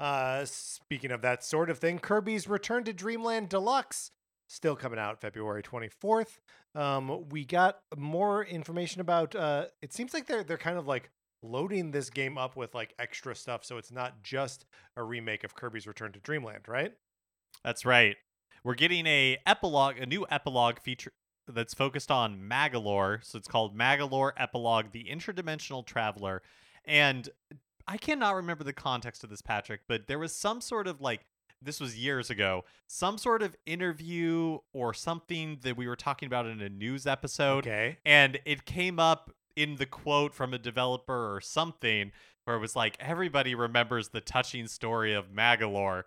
Uh, speaking of that sort of thing, Kirby's Return to Dreamland Deluxe still coming out February 24th. Um, we got more information about. Uh, it seems like they're they're kind of like loading this game up with like extra stuff, so it's not just a remake of Kirby's Return to Dreamland, right? that's right we're getting a epilogue a new epilogue feature that's focused on Magolor so it's called Magolor epilogue the interdimensional traveler and i cannot remember the context of this patrick but there was some sort of like this was years ago some sort of interview or something that we were talking about in a news episode Okay. and it came up in the quote from a developer or something where it was like everybody remembers the touching story of Magolor,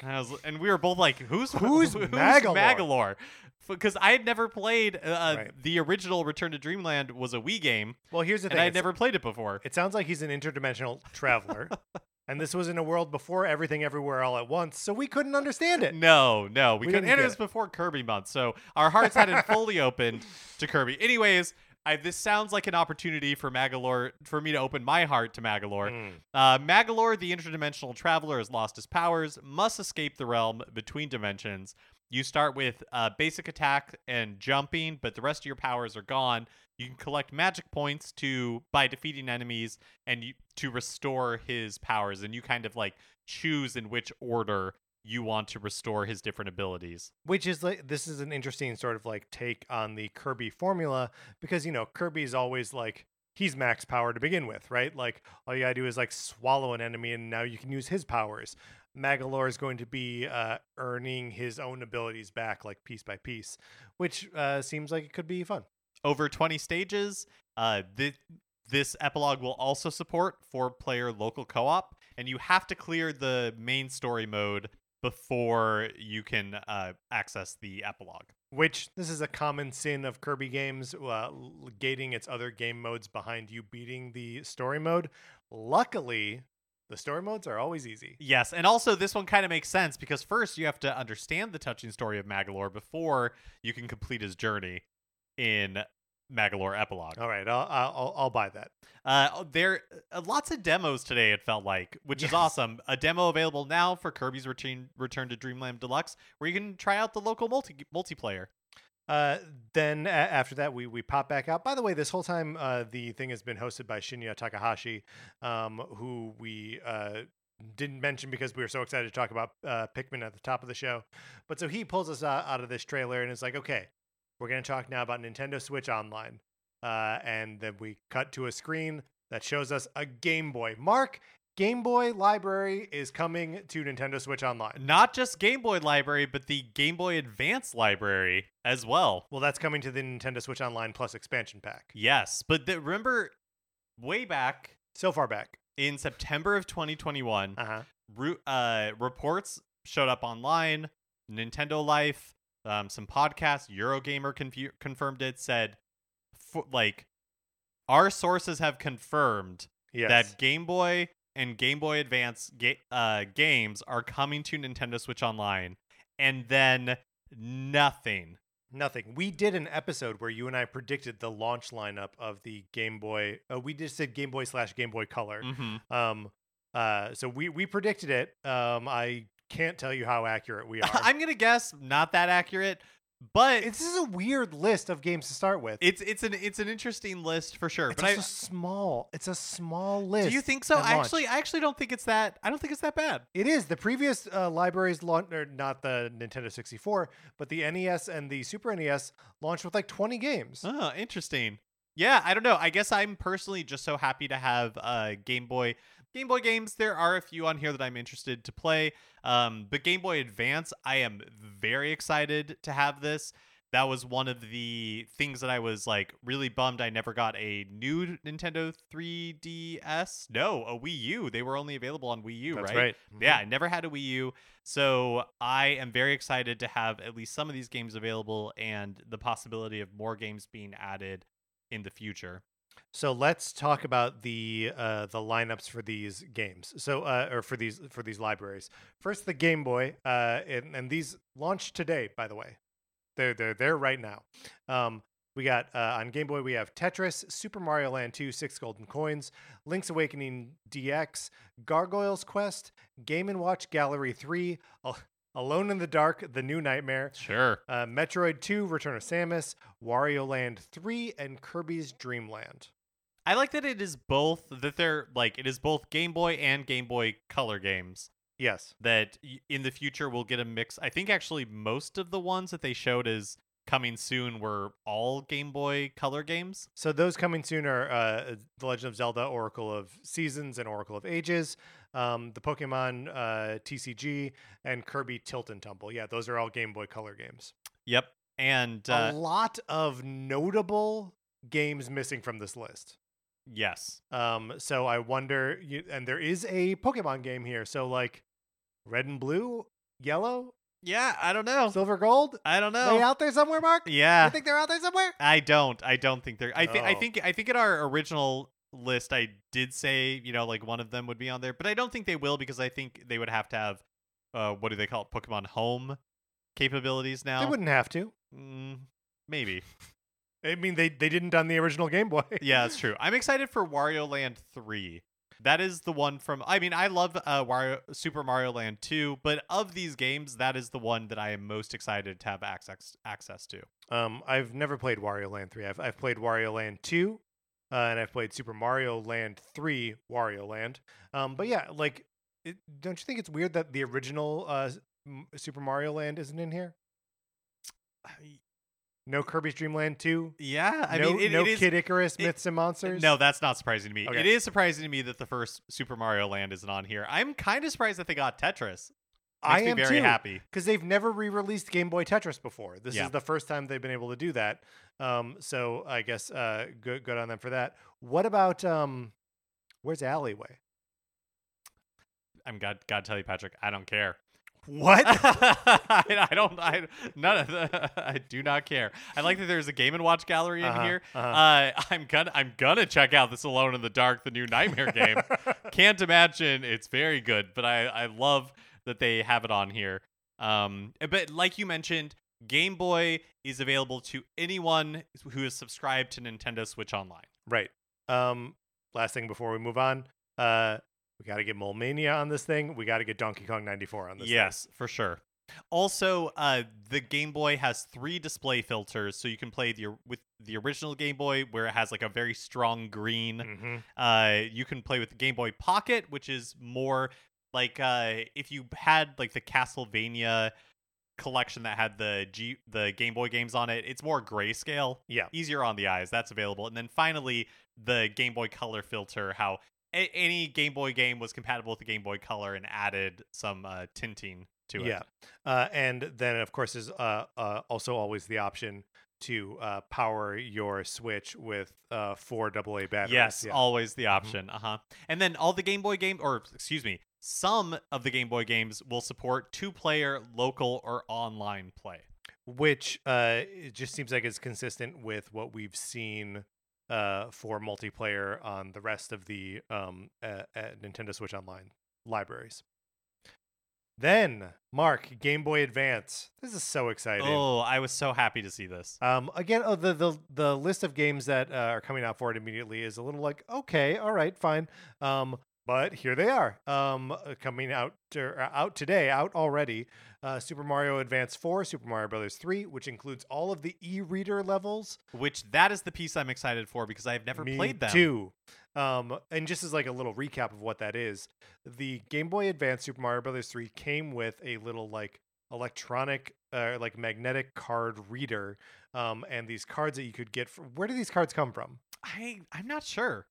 and, I was, and we were both like, "Who's Who's Magolor?" Magolor?" Because I had never played uh, Right. the original Return to Dreamland was a Wii game, Well, here's the and thing. I had never played it before. It sounds like he's an interdimensional traveler. and this was in a world before everything everywhere all at once, so we couldn't understand it. No, no, we, We couldn't. And it was it. before Kirby month, so our hearts hadn't fully opened to Kirby. Anyways, I, this sounds like an opportunity for Magolor for me to open my heart to Magolor. Mm. Uh, Magolor, the interdimensional traveler, has lost his powers, must escape the realm between dimensions. You start with uh, basic attack and jumping, but the rest of your powers are gone. You can collect magic points to by defeating enemies and you, to restore his powers, and you kind of like choose in which order you want to restore his different abilities. Which is like this is an interesting sort of like take on the Kirby formula because you know Kirby's always like he's max power to begin with, right? Like all you gotta do is like swallow an enemy and now you can use his powers. Magolor is going to be uh, earning his own abilities back like piece by piece, which uh, seems like it could be fun. over 20 stages. Uh, thi- this epilogue will also support four player local co op, and you have to clear the main story mode before you can uh, access the epilogue. Which this is a common sin of Kirby games, uh, gating its other game modes behind you beating the story mode. Luckily, the story modes are always easy. Yes, and also this one kind of makes sense because first you have to understand the touching story of Magolor before you can complete his journey in Magolor Epilogue. All right, I'll I'll, I'll buy that. Uh, there uh, lots of demos today. It felt like, which is awesome. A demo available now for Kirby's Return Return to Dreamland Deluxe, where you can try out the local multi multiplayer. Uh, then a- after that, we we pop back out. By the way, this whole time, uh, the thing has been hosted by Shinya Takahashi, um, who we uh, didn't mention because we were so excited to talk about uh, Pikmin at the top of the show. But so he pulls us out, out of this trailer and is like, "Okay, we're gonna talk now about Nintendo Switch Online." Uh, and then we cut to a screen that shows us a Game Boy. Mark, Game Boy Library is coming to Nintendo Switch Online. Not just Game Boy Library, but the Game Boy Advance Library as well. Well, that's coming to the Nintendo Switch Online Plus expansion pack. Yes, but the, remember, way back So far back. in September of 2021, Uh huh. ru- uh, reports showed up online Nintendo Life, um, some podcasts. Eurogamer confu- confirmed it. Said, f- like, our sources have confirmed Yes. that Game Boy and Game Boy Advance ga- uh, games are coming to Nintendo Switch Online, and then nothing. Nothing. We did an episode where you and I predicted the launch lineup of the Game Boy. Uh, we just said Game Boy slash Game Boy Color. hmm Um, uh, so we we predicted it. Um, I can't tell you how accurate we are. I'm gonna guess not that accurate, but this is a weird list of games to start with. it's it's an it's an interesting list for sure. it's but I, small. It's a small list. do you think so? at launch. Actually, I actually don't think it's that. I don't think it's that bad. It is the previous uh, libraries launched, or not the Nintendo 64, but the NES and the Super NES launched with like 20 games. Oh, interesting. Yeah, I don't know. I guess I'm personally just so happy to have uh, Game Boy. Game Boy games, there are a few on here that I'm interested to play. Um, but Game Boy Advance, I am very excited to have this. That was one of the things that I was like really bummed I never got a new Nintendo 3DS. No, a Wii U. They were only available on Wii U, That's right? right. Mhm. Yeah, I never had a Wii U. So I am very excited to have at least some of these games available and the possibility of more games being added in the future. So let's talk about the uh, the lineups for these games. So uh, or for these for these libraries. First, the Game Boy, uh, and, and these launched today, by the way. They're they're there right now. Um, we got uh, on Game Boy we have Tetris, Super Mario Land 2, Six Golden Coins, Link's Awakening DX, Gargoyles Quest, Game and Watch Gallery 3, Al- Alone in the Dark, The New Nightmare, Sure. uh, Metroid 2, Return of Samus, Wario Land 3, and Kirby's Dream Land. I like that it is both that they're like it is both Game Boy and Game Boy Color games. Yes. That in the future we'll get a mix. I think actually most of the ones that they showed as coming soon were all Game Boy Color games. So those coming soon are uh, The Legend of Zelda: Oracle of Seasons and Oracle of Ages, um, the Pokemon uh, TCG, and Kirby Tilt and Tumble. Yeah, those are all Game Boy Color games. Yep. And a uh, lot of notable games missing from this list. Yes. Um, so I wonder, you, and there is a Pokemon game here. So like, Red and Blue, Yellow, Yeah, I don't know. Silver, Gold. I don't know. They out there somewhere, Mark? Yeah. You think they're out there somewhere? I don't. I don't think they're. I think. I Oh. think. I think in our original list, I did say you know like one of them would be on there, but I don't think they will because I think they would have to have, uh, what do they call it? Pokemon Home capabilities now. They wouldn't have to. Mm, maybe. I mean, they they didn't on the original Game Boy. Yeah, that's true. I'm excited for Wario Land Three. That is the one from. I mean, I love uh, Wario Super Mario Land Two, but of these games, that is the one that I am most excited to have access access to. Um, I've never played Wario Land 3. I've, I've played Wario Land 2, uh, and I've played Super Mario Land 3, Wario Land. Um, but yeah, like, it, don't you think it's weird that the original uh, Super Mario Land isn't in here? No Kirby's Dream Land 2? Yeah, I no mean, it, no it is. Kid Icarus, it- Myths and Monsters? No, that's not surprising to me. Okay. It is surprising to me that the first Super Mario Land isn't on here. I'm kind of surprised that they got Tetris. Makes I me am very too, happy. Because they've never re released Game Boy Tetris before. This Yeah. is the first time they've been able to do that. Um, so I guess uh, good, good on them for that. What about, um, where's Alleyway? I'm God. God tell you, Patrick. I don't care. What? I, I don't. I none of the. I do not care. I like that there's a Game and Watch gallery in Uh-huh, here. uh-huh. Uh, I'm gonna. I'm gonna check out this Alone in the Dark, the new Nightmare game. Can't imagine it's very good, but I I love that they have it on here. Um, but like you mentioned, Game Boy is available to anyone who is subscribed to Nintendo Switch Online. Right. Um, last thing before we move on, uh, we got to get Mole Mania on this thing. We got to get Donkey Kong 94 on this. thing. Yes, for sure. Also, uh, the Game Boy has three display filters, so you can play the with the original Game Boy, where it has like a very strong green. Mhm. Uh, you can play with the Game Boy Pocket, which is more like uh, if you had like the Castlevania collection that had the G the Game Boy games on it. It's more grayscale, Yeah. easier on the eyes. That's available. And then finally, the Game Boy Color filter. How a- any Game Boy game was compatible with the Game Boy Color and added some uh, tinting to it. Yeah. Uh, and then, of course, is uh, uh, also always the option to uh, power your Switch with uh, four AA batteries. Yes, yeah. always the option. Uh huh. And then all the Game Boy game, or excuse me, some of the Game Boy games will support two-player local or online play. which uh, it just seems like it's consistent with what we've seen uh, for multiplayer on the rest of the um, uh, uh, Nintendo Switch Online libraries. Then, Mark, Game Boy Advance. This is so exciting. Oh, I was so happy to see this. Um, again, oh, the, the the list of games that uh, are coming out for it immediately is a little like, okay, all right, fine. Um, but here they are, um, uh, coming out to, uh, out today, out already. Uh, Super Mario Advance 4, Super Mario Brothers 3, which includes all of the e-reader levels. Which that is the piece I'm excited for because I've never Me played them. too. Um, and just as like a little recap of what that is, the Game Boy Advance Super Mario Brothers 3 came with a little like electronic, uh, like magnetic card reader, um, and these cards that you could get. From, where do these cards come from? I I'm not sure.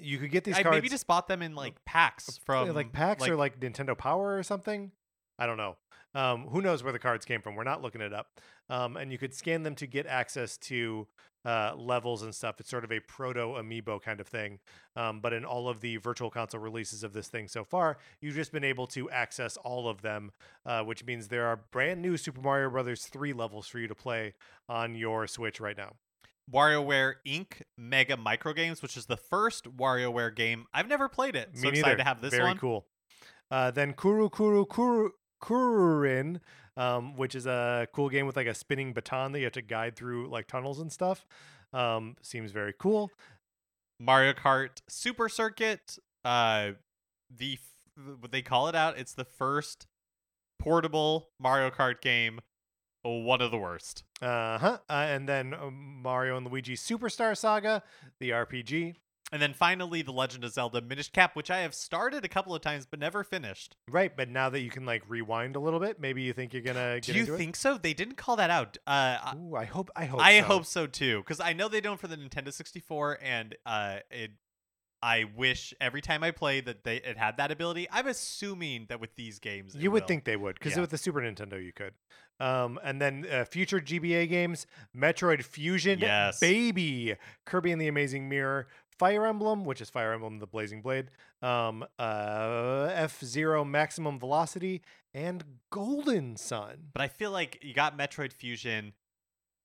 You could get these I cards maybe just bought them in like packs from like packs or like Nintendo Power or something. I don't know. Um, who knows where the cards came from? We're not looking it up. Um, and you could scan them to get access to uh, levels and stuff. It's sort of a proto amiibo kind of thing. Um, but in all of the virtual console releases of this thing so far, you've just been able to access all of them, uh, which means there are brand new Super Mario Brothers 3 levels for you to play on your Switch right now. WarioWare Inc. Mega Micro Games, which is the first WarioWare game. I've never played it. So Me excited neither. to have this Very one. cool. Uh, then Kuru Kuru Kuru Kururin, um, which is a cool game with like a spinning baton that you have to guide through like tunnels and stuff. Um, seems very cool. Mario Kart Super Circuit. Uh, the f- what they call it out. It's the first portable Mario Kart game. One of the worst. Uh-huh. Uh And then uh, Mario and Luigi Superstar Saga, the RPG. And then finally, The Legend of Zelda Minish Cap, which I have started a couple of times but never finished. Right, but now that you can like rewind a little bit, maybe you think you're gonna Do you think so? They didn't call that out. Uh, I- Ooh, I hope. I hope. I so. hope so too, because I know they don't for the Nintendo 64, and uh, it. I wish every time I play that they it had that ability. I'm assuming that with these games, You would will. think they would, because Yeah. with the Super Nintendo you could. Um, and then uh, future GBA games: Metroid Fusion, Yes. baby, Kirby and the Amazing Mirror, Fire Emblem, which is Fire Emblem: The Blazing Blade, um, uh, F Zero Maximum Velocity, and Golden Sun. But I feel like you got Metroid Fusion.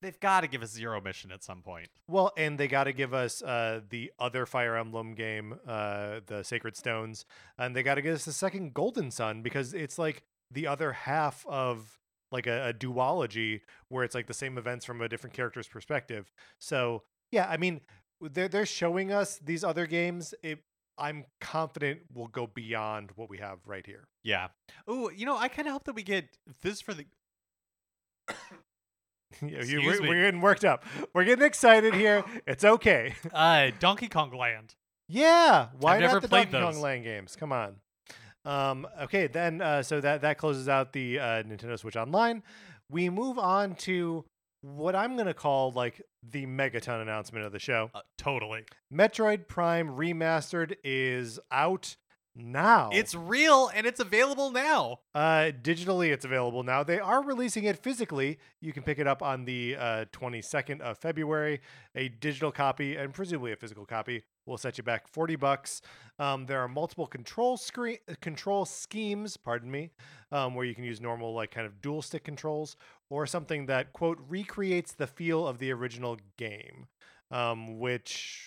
They've got to give us Zero Mission at some point. Well, and they got to give us uh, the other Fire Emblem game, uh, the Sacred Stones, and they got to give us the second Golden Sun because it's like the other half of like a, a duology where it's like the same events from a different character's perspective. So yeah, I mean, they're they're showing us these other games. It, I'm confident will go beyond what we have right here. Yeah. Oh, you know, I kind of hope that we get this for the. Know, you- we're, we're getting worked up. We're getting excited here. It's okay. Uh, Donkey Kong Land. Yeah, why never not the played Donkey Kong. Land games? Come on. Um, okay, then uh, so that that closes out the uh, Nintendo Switch Online. We move on to what I'm gonna call like the megaton announcement of the show. Uh, totally. Metroid Prime Remastered is out now. It's real and it's available now. Uh, digitally, it's available now. They are releasing it physically. You can pick it up on the uh, 22nd of February. A digital copy and presumably a physical copy will set you back 40 bucks. Um, there are multiple control screen uh, control schemes, pardon me, um, where you can use normal like kind of dual stick controls or something that quote recreates the feel of the original game. Um, which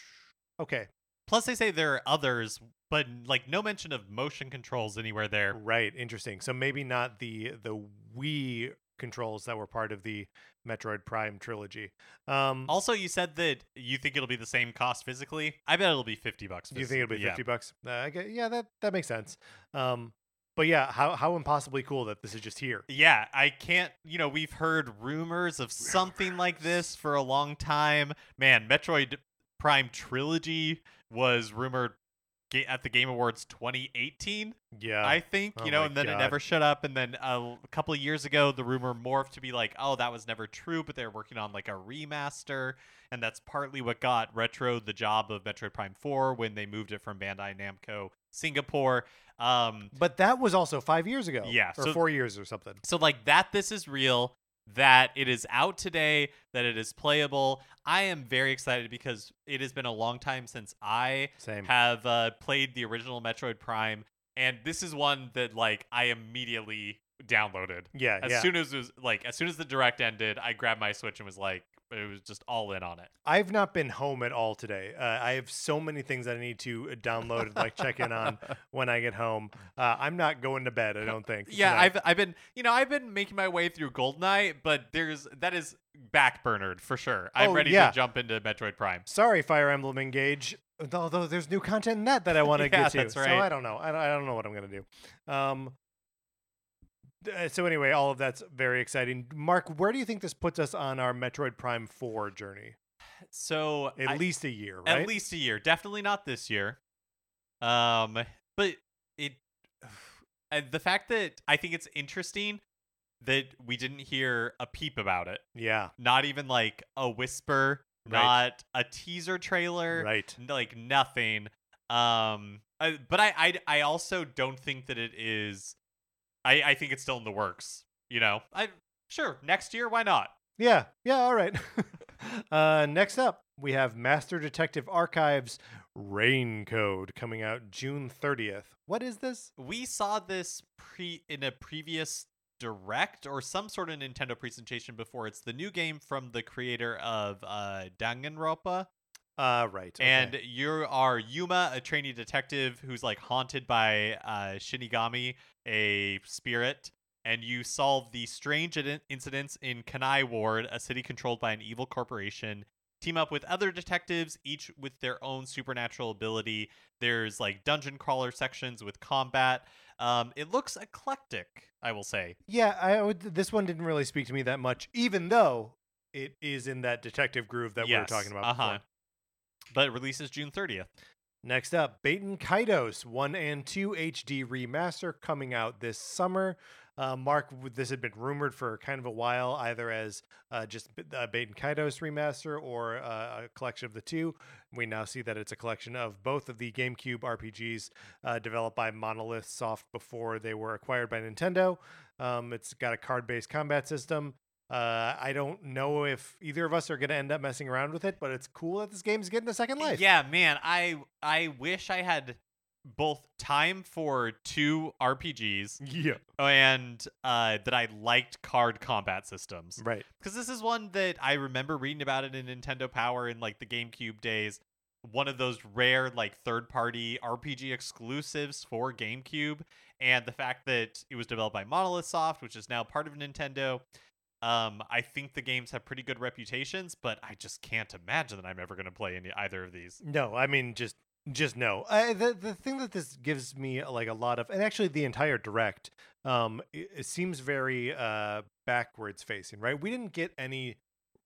okay, Plus, they say there are others, but like no mention of motion controls anywhere there. Right, interesting. So maybe not the the Wii controls that were part of the Metroid Prime trilogy. Um, Also, you said that you think it'll be the same cost physically. I bet it'll be fifty bucks. you think it'll be fifty bucks? Uh, I get, yeah, that that makes sense. Um, but yeah, how how impossibly cool that this is just here. Yeah, I can't. You know, we've heard rumors of something like this for a long time. Man, Metroid Prime trilogy was rumored ga- at the Game Awards 2018. Yeah, I think Oh you know, and then God. it never shut up. And then uh, a couple of years ago, the rumor morphed to be like, "Oh, that was never true," but they're working on like a remaster, and that's partly what got Retro the job of Metroid Prime 4 when they moved it from Bandai Namco Singapore. Um, but that was also five years ago. Yeah, or so- four years or something. so like that, this is real. That it is out today, that it is playable. I am very excited because it has been a long time since I Same. have uh, played the original Metroid Prime, and this is one that like I immediately downloaded. yeah, As yeah. soon as it was like as soon as the direct ended, I grabbed my Switch and was like, it was just all in on it. I've not been home at all today. Uh, I have so many things that I need to uh, download and like check in on when I get home. Uh, I'm not going to bed. I don't think. Yeah, tonight. I've I've been you know I've been making my way through Goldeneye, but there's that is backburnered for sure. I'm Oh, ready yeah. to jump into Metroid Prime. Sorry, Fire Emblem Engage. Although there's new content in that that I want to Yeah, get to. that's So. I don't know. I don't, I don't know what I'm gonna do. Um. Uh, So anyway, all of that's very exciting. Mark, where do you think this puts us on our Metroid Prime Four journey? So At I- least a year, right? at least a year. Definitely not this year. Um, but it and the fact that I think it's interesting that we didn't hear a peep about it. Yeah. Not even like a whisper, Right. not a teaser trailer, Right. like nothing. Um, I, but I, I I also don't think that it is. I I think it's still in the works. You know, I sure next year why not? Yeah, yeah, all right. uh, next up, we have Master Detective Archives Rain Code coming out June 30th. What is this? We saw this pre in a previous direct or some sort of Nintendo presentation before. It's the new game from the creator of uh, Danganronpa, Uh, right. okay. and you are Yuma, a trainee detective who's like haunted by uh, Shinigami, a spirit. And you solve the strange in- incidents in Kanai Ward, a city controlled by an evil corporation. Team up with other detectives, each with their own supernatural ability. There's like dungeon crawler sections with combat. Um, it looks eclectic, I will say. yeah, I would, this one didn't really speak to me that much, even though it is in that detective groove that we were talking about. Uh-huh. before. But it releases June 30th. Next up, Baten Kaitos 1 and 2 HD remaster coming out this summer. Uh, Mark, this had been rumored for kind of a while, either as uh, just B- uh, Baten Kaitos remaster or uh, a collection of the two. We now see that it's a collection of both of the GameCube RPGs uh, developed by Monolith Soft before they were acquired by Nintendo. Um, it's got a card based combat system. Uh, I don't know if either of us are going to end up messing around with it, but it's cool that this game's getting a second life. Yeah, man, I I wish I had both time for two RPGs Yeah. and uh, that I liked card combat systems. Right. Because this is one that I remember reading about it in Nintendo Power in like the GameCube days. One of those rare like third party RPG exclusives for GameCube. And the fact that it was developed by Monolith Soft, which is now part of Nintendo. Um, I think the games have pretty good reputations, but I just can't imagine that I'm ever going to play any either of these. No, I mean just just no. I, the the thing that this gives me like a lot of, and actually the entire direct, um, it, it seems very uh backwards facing. Right, we didn't get any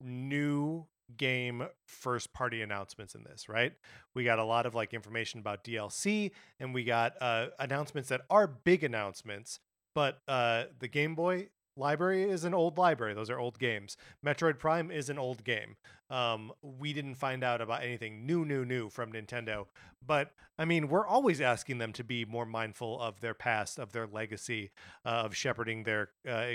new game first party announcements in this right we got a lot of like information about dlc and we got uh announcements that are big announcements but uh the game boy library is an old library those are old games metroid prime is an old game um, we didn't find out about anything new, new, new from Nintendo. But I mean, we're always asking them to be more mindful of their past, of their legacy, uh, of shepherding their uh,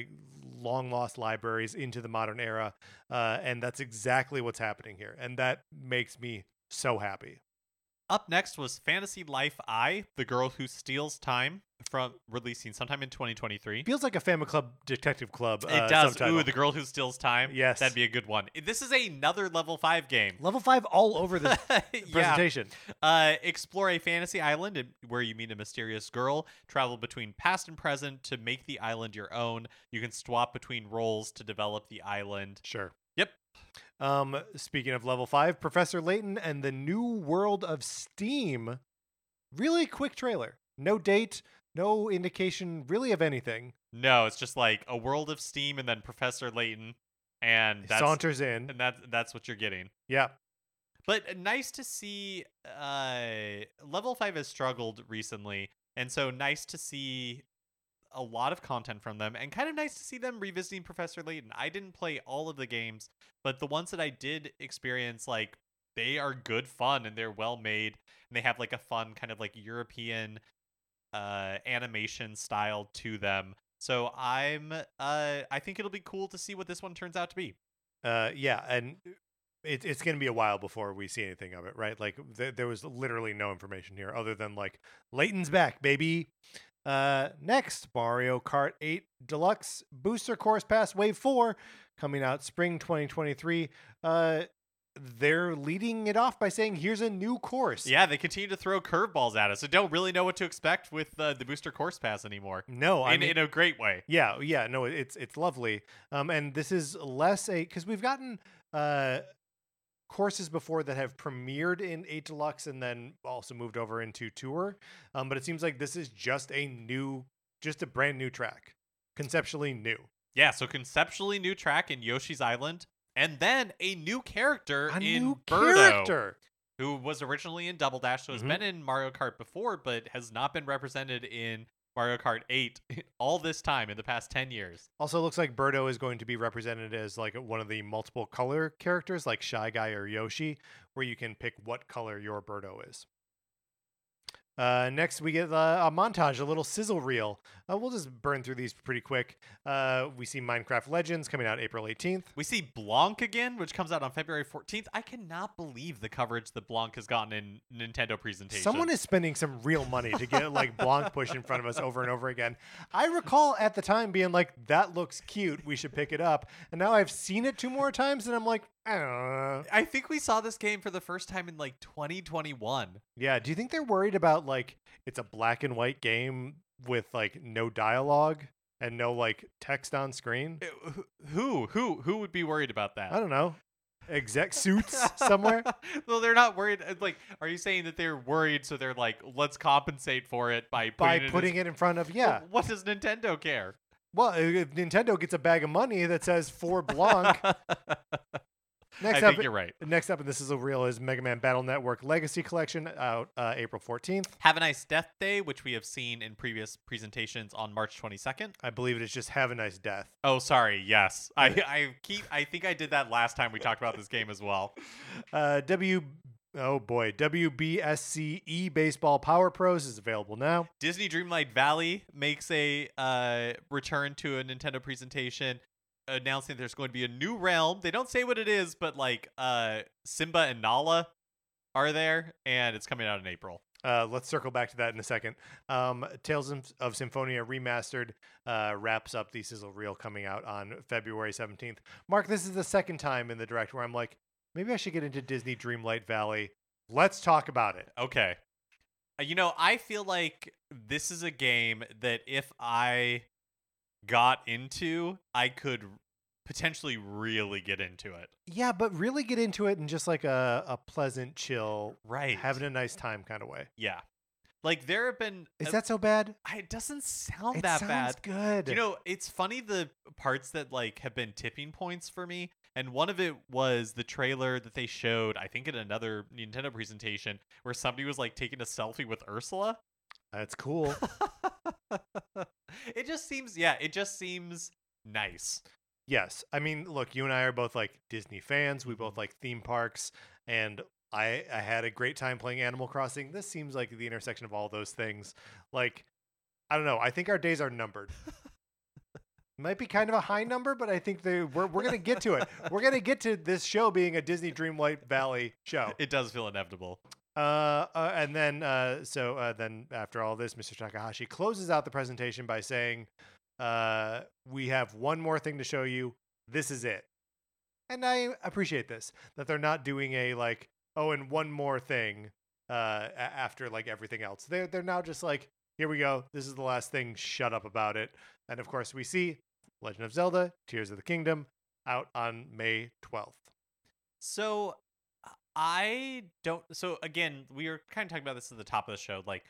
long lost libraries into the modern era. Uh, and that's exactly what's happening here. And that makes me so happy. Up next was Fantasy Life I, the girl who steals time, from releasing sometime in 2023. Feels like a Famicom Detective Club. It uh, does. subtitle. Ooh, the girl who steals time. Yes. that'd be a good one. This is another level five game. Level five all over yeah. presentation. Uh, explore a fantasy island where you meet a mysterious girl. Travel between past and present to make the island your own. You can swap between roles to develop the island. Sure. Yep. Um, speaking of level five, Professor Layton and the New World of Steam. Really quick trailer. No date, no indication really of anything. No, it's just like a world of steam and then Professor Layton, and that's Saunters in. and that's that's what you're getting. Yeah. But nice to see. Uh, level five has struggled recently, and so nice to see a lot of content from them, and kind of nice to see them revisiting Professor Layton. I didn't play all of the games, but the ones that I did experience, like they are good fun and they're well made, and they have like a fun kind of like European uh animation style to them. So I'm uh I think it'll be cool to see what this one turns out to be. Uh, yeah, and it, it's going to be a while before we see anything of it, right? Like th- there was literally no information here other than like Layton's back, baby. Uh, next, Mario Kart 8 Deluxe Booster Course Pass Wave 4 coming out spring 2023. Uh, they're leading it off by saying, "Here's a new course." Yeah, they continue to throw curveballs at us. So don't really know what to expect with uh, the booster course pass anymore. No, I in, mean, in a great way. Yeah, yeah, no, it's it's lovely. Um, and this is less a because we've gotten uh courses before that have premiered in eight deluxe and then also moved over into tour. Um, but it seems like this is just a new, just a brand new track, conceptually new. Yeah, so conceptually new track in Yoshi's Island, and then a new character A in new Birdo, character. who was originally in Double Dash, so has Mhm. been in Mario Kart before, but has not been represented in Mario Kart 8 all this time in the past 10 years. Also, looks like Birdo is going to be represented as like one of the multiple color characters, like Shy Guy or Yoshi, where you can pick what color your Birdo is. Uh, next, we get uh, a montage, a little sizzle reel. Uh, we'll just burn through these pretty quick. Uh, we see Minecraft Legends coming out April 18th. We see Blanc again, which comes out on February 14th. I cannot believe the coverage that Blanc has gotten in Nintendo presentation. Someone is spending some real money to get like Blanc pushed in front of us over and over again. I recall at the time being like, "That looks cute. We should pick it up." And now I've seen it two more times, and I'm like, I don't know. I think we saw this game for the first time in like 2021. Yeah. Do you think they're worried about like it's a black and white game with like no dialogue and no like text on screen? Uh, Who who who would be worried about that? I don't know. Exec suits somewhere. well, they're not worried. uh, Like, are you saying that they're worried? So they're like, let's compensate for it by putting by it putting it in front of yeah. What does Nintendo care? Well, if Nintendo gets a bag of money that says for Blanc, next I up, think you're right. next up, and this is a real is Mega Man Battle Network Legacy Collection out uh, April 14th. Have a nice Death Day, which we have seen in previous presentations on March 22nd. I believe it is just Have a Nice Death. Oh, sorry. Yes, I I keep. I think I did that last time we talked about this game as well. Uh, W. Oh boy, WBSC E Baseball Power Pros is available now. Disney Dreamlight Valley makes a uh, return to a Nintendo presentation, announcing there's going to be a new realm. They don't say what it is, but like uh, Simba and Nala are there, and it's coming out in April. Uh, let's circle back to that in a second. Um, Tales of Symphonia Remastered uh, wraps up the sizzle reel coming out on February 17th. Mark, this is the second time in the direct where I'm like, maybe I should get into Disney Dreamlight Valley. Let's talk about it. Okay. Uh, You know, I feel like this is a game that if I got into, I could potentially really get into it. Yeah, but really get into it in just like a, a pleasant, chill, Right. having a nice time kind of way. yeah. Like there have been Is uh, that so bad? I- it doesn't sound it that sounds bad. good. You know, it's funny the parts that like have been tipping points for me, and one of it was the trailer that they showed, I think in another Nintendo presentation, where somebody was like taking a selfie with Ursula. that's cool. it just seems, yeah, it just seems nice. Yes. I mean, look, you and I are both like Disney fans. We both mm-hmm. like theme parks. And I, I had a great time playing Animal Crossing. This seems like the intersection of all those things. Like, I don't know. I think our days are numbered. Might be kind of a high number, but I think they we're, we're going to get to it. We're going to get to this show being a Disney Dreamlight Valley show. It does feel inevitable. Uh, uh, and then, uh, so uh, then after all this, Mr. Takahashi closes out the presentation by saying, uh, "We have one more thing to show you. This is it." And I appreciate this that they're not doing a like, oh, and one more thing uh, after like everything else. They're they're now just like, here we go. This is the last thing. Shut up about it. And of course, we see Legend of Zelda: Tears of the Kingdom out on May twelfth. So I don't. So again, we were kind of talking about this at the top of the show. Like,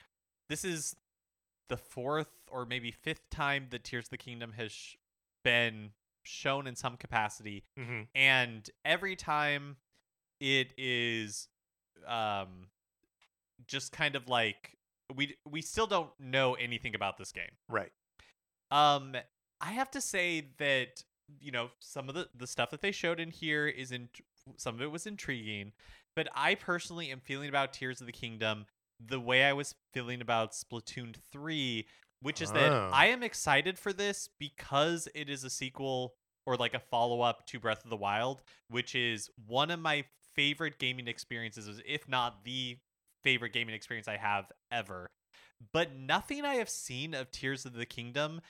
this is the fourth or maybe fifth time that Tears of the Kingdom has sh- been shown in some capacity, Mm-hmm. and every time it is, um, just kind of like we we still don't know anything about this game. Right. Um, I have to say that you know some of the the stuff that they showed in here is in some of it was intriguing, but I personally am feeling about Tears of the Kingdom the way I was feeling about Splatoon three which is that Oh. I am excited for this because it is a sequel or like a follow up to Breath of the Wild, which is one of my favorite gaming experiences, if not the favorite gaming experience I have ever. But nothing I have seen of Tears of the Kingdom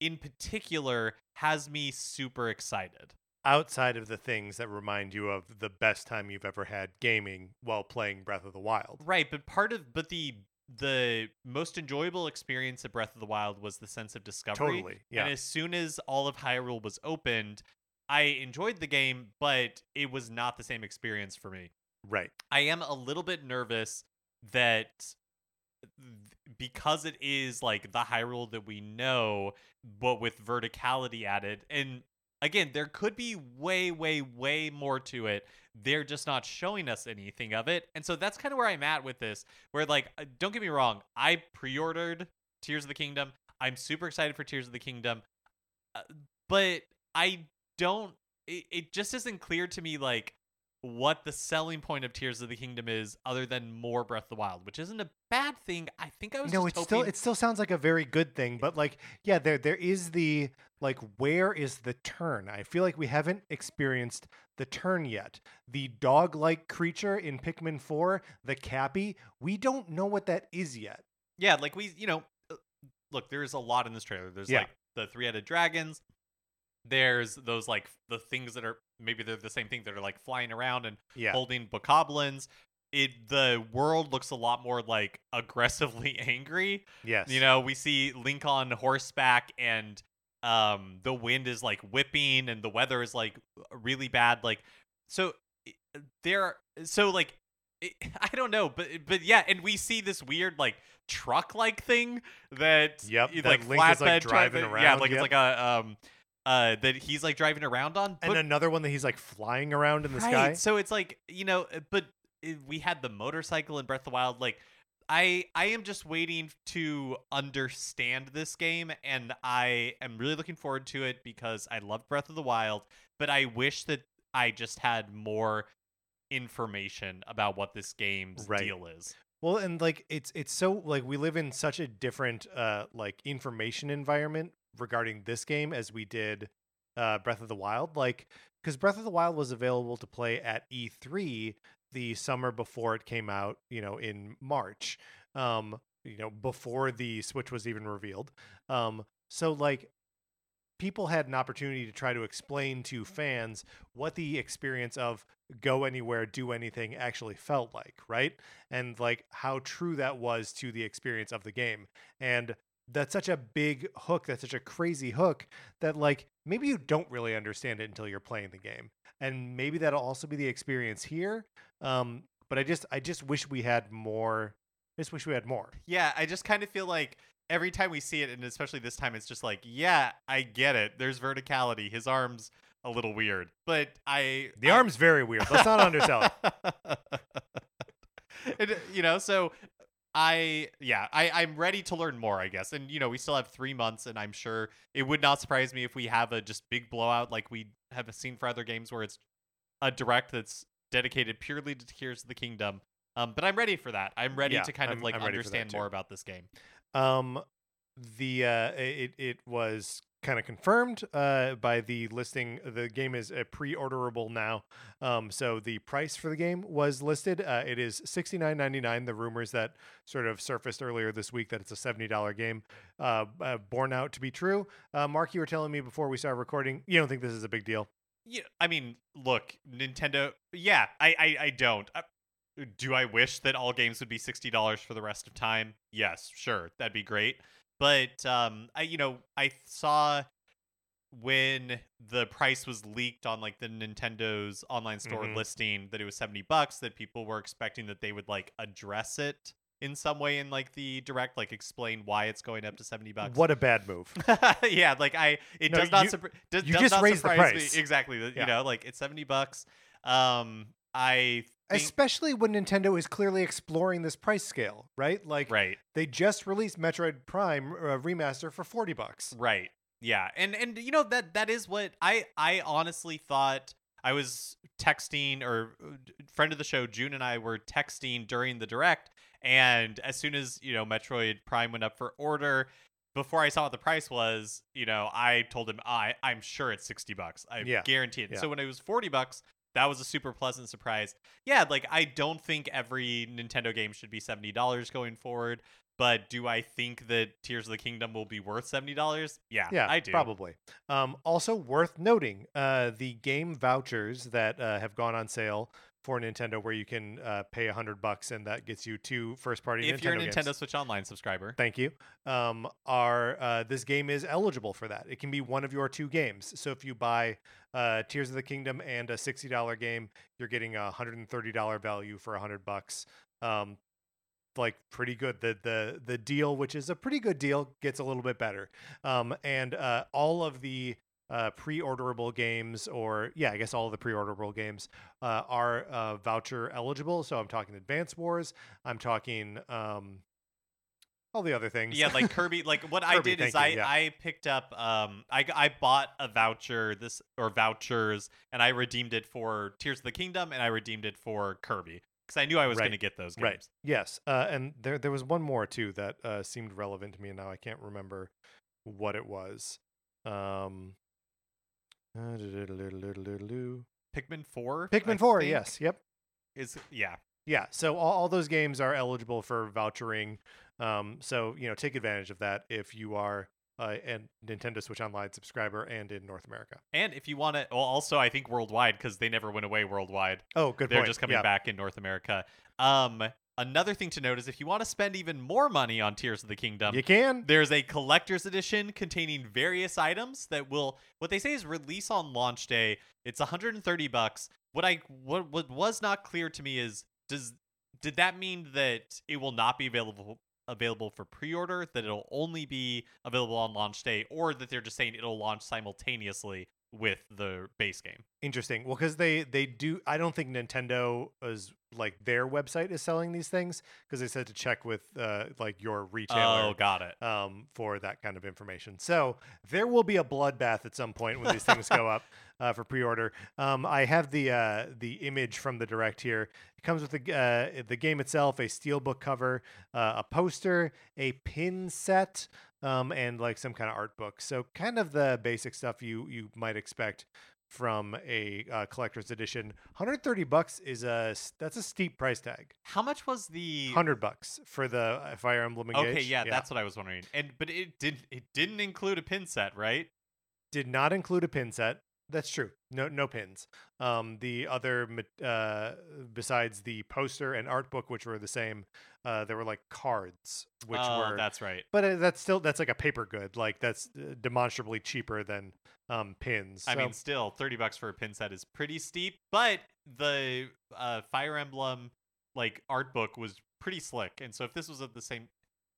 in particular has me super excited. Outside of the things that remind you of the best time you've ever had gaming while playing Breath of the Wild. Right, but part of but the the most enjoyable experience of Breath of the Wild was the sense of discovery. Totally, yeah. And as soon as all of Hyrule was opened, I enjoyed the game, but it was not the same experience for me. Right. I am a little bit nervous that because it is like the Hyrule that we know, but with verticality added, and again, there could be way, way, way more to it. They're just not showing us anything of it. And so that's kind of where I'm at with this. Where, like, uh, don't get me wrong, I pre ordered Tears of the Kingdom. I'm super excited for Tears of the Kingdom. Uh, but I don't, it, it just isn't clear to me, like, what the selling point of Tears of the Kingdom is other than more Breath of the Wild, which isn't a bad thing. I think I was no, just it's still it still sounds like a very good thing, but like yeah, there there is the like where is the turn? I feel like we haven't experienced the turn yet. The dog-like creature in Pikmin 4, the Cappy, we don't know what that is yet. Yeah, like we, you know, uh, look, there's a lot in this trailer. There's Yeah. like the three-headed dragons. There's those like the things that are maybe they're the same thing that are like flying around and Yeah. holding bokoblins. It the world looks a lot more like aggressively angry. Yes. You know, we see Link on horseback and um the wind is like whipping and the weather is like really bad like so there so like i don't know but but yeah and we see this weird like truck like thing that Yep, that like Link is, like, driving that- yeah like yep. it's like a um uh that he's like driving around on and but another one that he's like flying around in the right. sky. So it's like you know, uh, but we had the motorcycle in Breath of the Wild. Like, I I am just waiting to understand this game, and I am really looking forward to it because I love Breath of the Wild. But I wish that I just had more information about what this game's Right. deal is. Well, and like it's it's so like we live in such a different uh like information environment regarding this game as we did uh Breath of the Wild. Like because Breath of the Wild was available to play at E3 the summer before it came out, you know, in March. Um, you know, before the Switch was even revealed. Um, so like people had an opportunity to try to explain to fans what the experience of go anywhere, do anything actually felt like, right? And like how true that was to the experience of the game. And that's such a big hook, that's such a crazy hook that like maybe you don't really understand it until you're playing the game. And maybe that'll also be the experience here. Um, but I just I just wish we had more I just wish we had more. Yeah, I just kind of feel like every time we see it, and especially this time, it's just like, yeah, I get it. There's verticality. His arms a little weird, but I The I- arm's very weird. Let's not undersell it. And, you know, so I yeah, I I'm ready to learn more, I guess. And you know, we still have 3 months and I'm sure it would not surprise me if we have a just big blowout like we have seen for other games where it's a direct that's dedicated purely to Tears of the Kingdom. Um, but I'm ready for that. I'm ready Yeah, to kind of I'm- like for that understand more about this game. Um, the uh, it it was kind of confirmed uh by the listing. The game is uh, pre-orderable now. Um, so the price for the game was listed. Uh, it is sixty nine ninety nine. The rumors that sort of surfaced earlier this week that it's a seventy dollar game, uh, uh, borne out to be true. Mark, you were telling me before we started recording, you don't think this is a big deal. Yeah, I mean, look, Nintendo. Yeah, I, I, I don't. Uh, do I wish that all games would be sixty dollars for the rest of time? Yes, sure, that'd be great. But um, I, you know, I saw when the price was leaked on like the Nintendo's online store Mhm. listing that it was seventy bucks. That people were expecting that they would like address it in some way in like the direct, like explain why it's going up to seventy bucks. What a bad move. yeah, like I, it No, does not. you- surpri- does, you does just not raised the surprise price. Me. Exactly. Yeah. You know, like it's seventy bucks. Um, I think, Especially when Nintendo is clearly exploring this price scale, right? Like right, they just released Metroid Prime uh, remaster for 40 bucks. right, yeah, and and you know that that is what I I honestly thought. I was texting, or uh, friend of the show, June and I were texting during the direct, and as soon as you know Metroid Prime went up for order, before I saw what the price was, you know, I told him I I'm sure it's 60 bucks. I Yeah. guarantee it. Yeah. So when it was 40 bucks, that was a super pleasant surprise. Yeah, like I don't think every Nintendo game should be $70 going forward, but do I think that Tears of the Kingdom will be worth $70? Yeah, Yeah, I do. Probably. Um, also worth noting, uh, the game vouchers that uh, have gone on sale for Nintendo, where you can uh, pay a hundred bucks and that gets you two first-party If Nintendo you're a games. Nintendo Switch Online subscriber. Thank you. Um, are uh, this game is eligible for that? It can be one of your two games. So if you buy uh, Tears of the Kingdom and a sixty dollar game, you're getting a hundred and thirty dollar value for a hundred bucks. Um, like pretty good. The the the deal, which is a pretty good deal, gets a little bit better. Um, and uh, all of the uh, pre-orderable games, or yeah, I guess all of the pre-orderable games uh, are uh, voucher eligible. So I'm talking Advance Wars. I'm talking um, all the other things. yeah like kirby like what i did is thank i yeah. i picked up um i i bought a voucher this or vouchers and i redeemed it for tears of the kingdom and i redeemed it for kirby because i knew i was Right. going to get those games Right. Yes. Uh, and there there was one more too that uh, seemed relevant to me, and now I can't remember what it was. Um, Pikmin pikmin 4 I Four. think, Yes. Yep. is yeah Yeah. So all, all those games are eligible for vouchering. Um, so you know, take advantage of that if you are uh, a Nintendo Switch Online subscriber and in North America. and if you want to well also i think worldwide because they never went away worldwide Oh, good they're point. just coming yeah. back in north america um another thing to note is if you want to spend even more money on tears of the kingdom You can. There's a collector's edition containing various items that will what they say is release on launch day. It's 130 bucks. What I what what was not clear to me is does did that mean that it will not be available available for pre-order that it'll only be available on launch day or that they're just saying it'll launch simultaneously with the base game. Interesting. Well, because they they do. I don't think Nintendo is like their website is selling these things because they said to check with uh, like your retailer. Oh, got it. um, for that kind of information. So there will be a bloodbath at some point when these things go up uh, for pre-order. Um, I have the uh, the image from the direct here. It comes with the uh, the game itself, a steelbook cover, uh, a poster, a pin set, um, and like some kind of art book. So kind of the basic stuff you you might expect from a uh, collector's edition. 130 bucks is a that's a steep price tag. How much was the 100 bucks for the uh, Fire Emblem Engage. Okay, yeah, that's what I was wondering. And but it did it didn't include a pin set, right? did not include a pin set. That's true. No, no pins. Um, the other, uh, besides the poster and art book, which were the same, uh, there were like cards, which oh, were. that's right. but uh, that's still that's like a paper good. Like that's uh, demonstrably cheaper than um pins. I So- mean, still, 30 bucks for a pin set is pretty steep, but the uh, Fire Emblem like art book was pretty slick. And so if this was of the same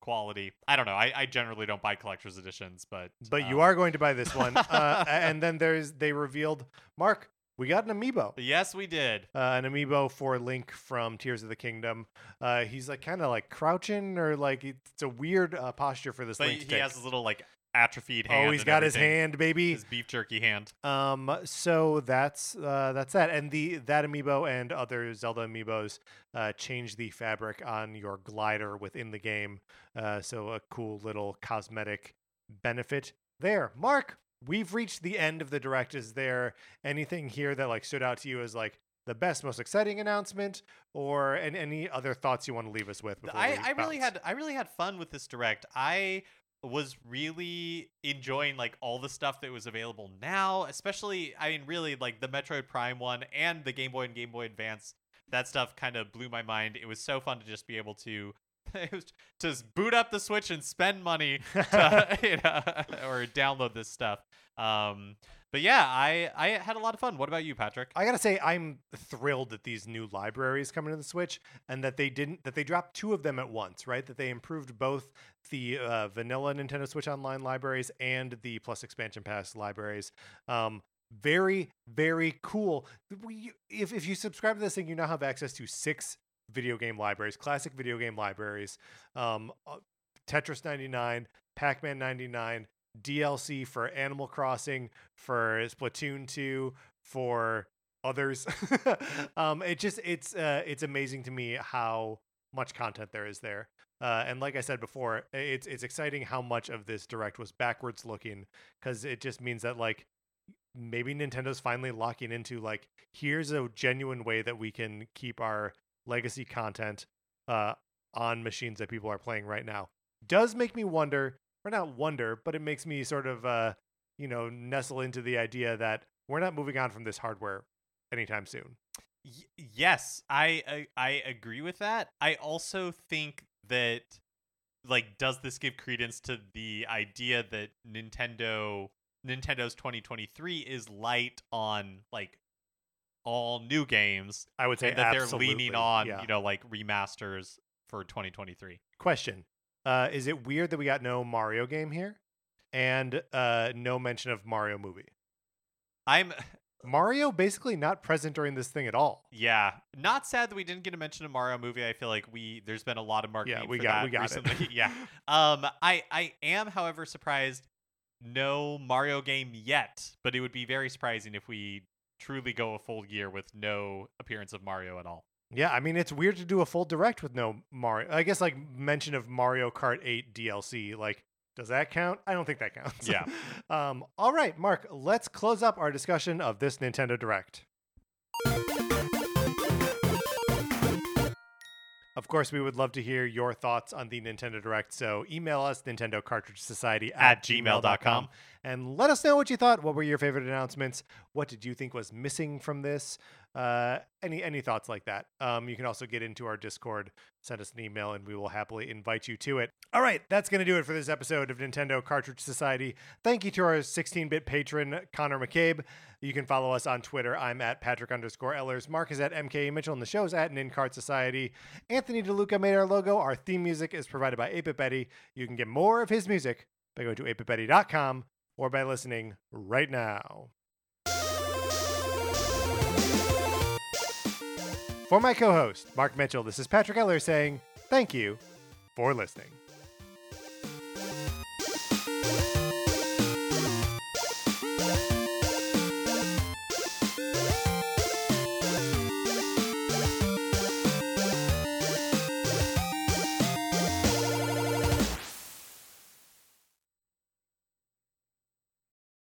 quality, I don't know. I, I generally don't buy collector's editions, but but you um, are going to buy this one. uh, and then there's they revealed Mark. We got an amiibo. Yes, we did. uh, an amiibo for Link from Tears of the Kingdom. Uh, he's like kind of like crouching or like it's a weird uh, posture for this But Link. he has his little like atrophied hand. oh, he's got his hand, baby. His beef jerky hand. Um, so that's uh, that's that, and the that amiibo and other Zelda amiibos uh, change the fabric on your glider within the game. Uh, so a cool little cosmetic benefit there. Mark, we've reached the end of the direct. Is there anything here that like stood out to you as like the best, most exciting announcement, or and any other thoughts you want to leave us with? Before I, I really had I really had fun with this direct. I was really enjoying like all the stuff that was available now, especially I mean really like the Metroid Prime one and the Game Boy and Game Boy Advance. That stuff kind of blew my mind. It was so fun to just be able to just boot up the Switch and spend money to, you know, or download this stuff. Um, but yeah, I I had a lot of fun. What about you, Patrick? I gotta say, I'm thrilled that these new libraries come into the Switch, and that they didn't that they dropped two of them at once. Right, that they improved both the uh, vanilla Nintendo Switch Online libraries and the Plus expansion pass libraries. Um, very, very cool. We, if if you subscribe to this thing, you now have access to six video game libraries, classic video game libraries. Um, uh, Tetris 99, Pac-Man 99, DLC for Animal Crossing, for Splatoon 2, for others. um, it just it's uh, it's amazing to me how much content there is there. Uh, and like I said before, it's it's exciting how much of this direct was backwards looking because it just means that like maybe Nintendo's finally locking into like here's a genuine way that we can keep our legacy content uh, on machines that people are playing right now. Does make me wonder, or not wonder, but it makes me sort of uh, you know nestle into the idea that we're not moving on from this hardware anytime soon. Y- yes, I, I I agree with that. I also think that like does this give credence to the idea that Nintendo Nintendo's 2023 is light on like all new games I would say that they're leaning on, yeah. you know, like remasters for 2023. Question: uh, Is it weird that we got no Mario game here, and uh, no mention of Mario movie? I'm Mario basically not present during this thing at all. yeah, not sad that we didn't get a mention of Mario movie. I feel like we there's been a lot of marketing Yeah, we for got- we got it. recently. yeah. Um I I am however surprised no Mario game yet, but it would be very surprising if we truly go a full year with no appearance of Mario at all. Yeah, I mean it's weird to do a full direct with no Mario. I guess like mention of Mario Kart 8 DLC. Like, does that count? I don't think that counts. Yeah. um. All right, Mark. Let's close up our discussion of this Nintendo Direct. Of course, we would love to hear your thoughts on the Nintendo Direct. So email us, Nintendo Cartridge Society At gmail.com. and let us know what you thought. What were your favorite announcements? What did you think was missing from this? Uh, any any thoughts like that? Um, you can also get into our Discord, send us an email, and we will happily invite you to it. All right, that's going to do it for this episode of Nintendo Cartridge Society. Thank you to our 16-bit patron Connor McCabe. You can follow us on Twitter. I'm at Patrick underscore Ellers. Mark is at MK Mitchell, and the show's at Nincart Society. Anthony DeLuca made our logo. Our theme music is provided by 8 Betty. You can get more of his music by going to 8bitbetty.com or by listening right now. For my co host, Mark Mitchell, this is Patrick Eller saying thank you for listening.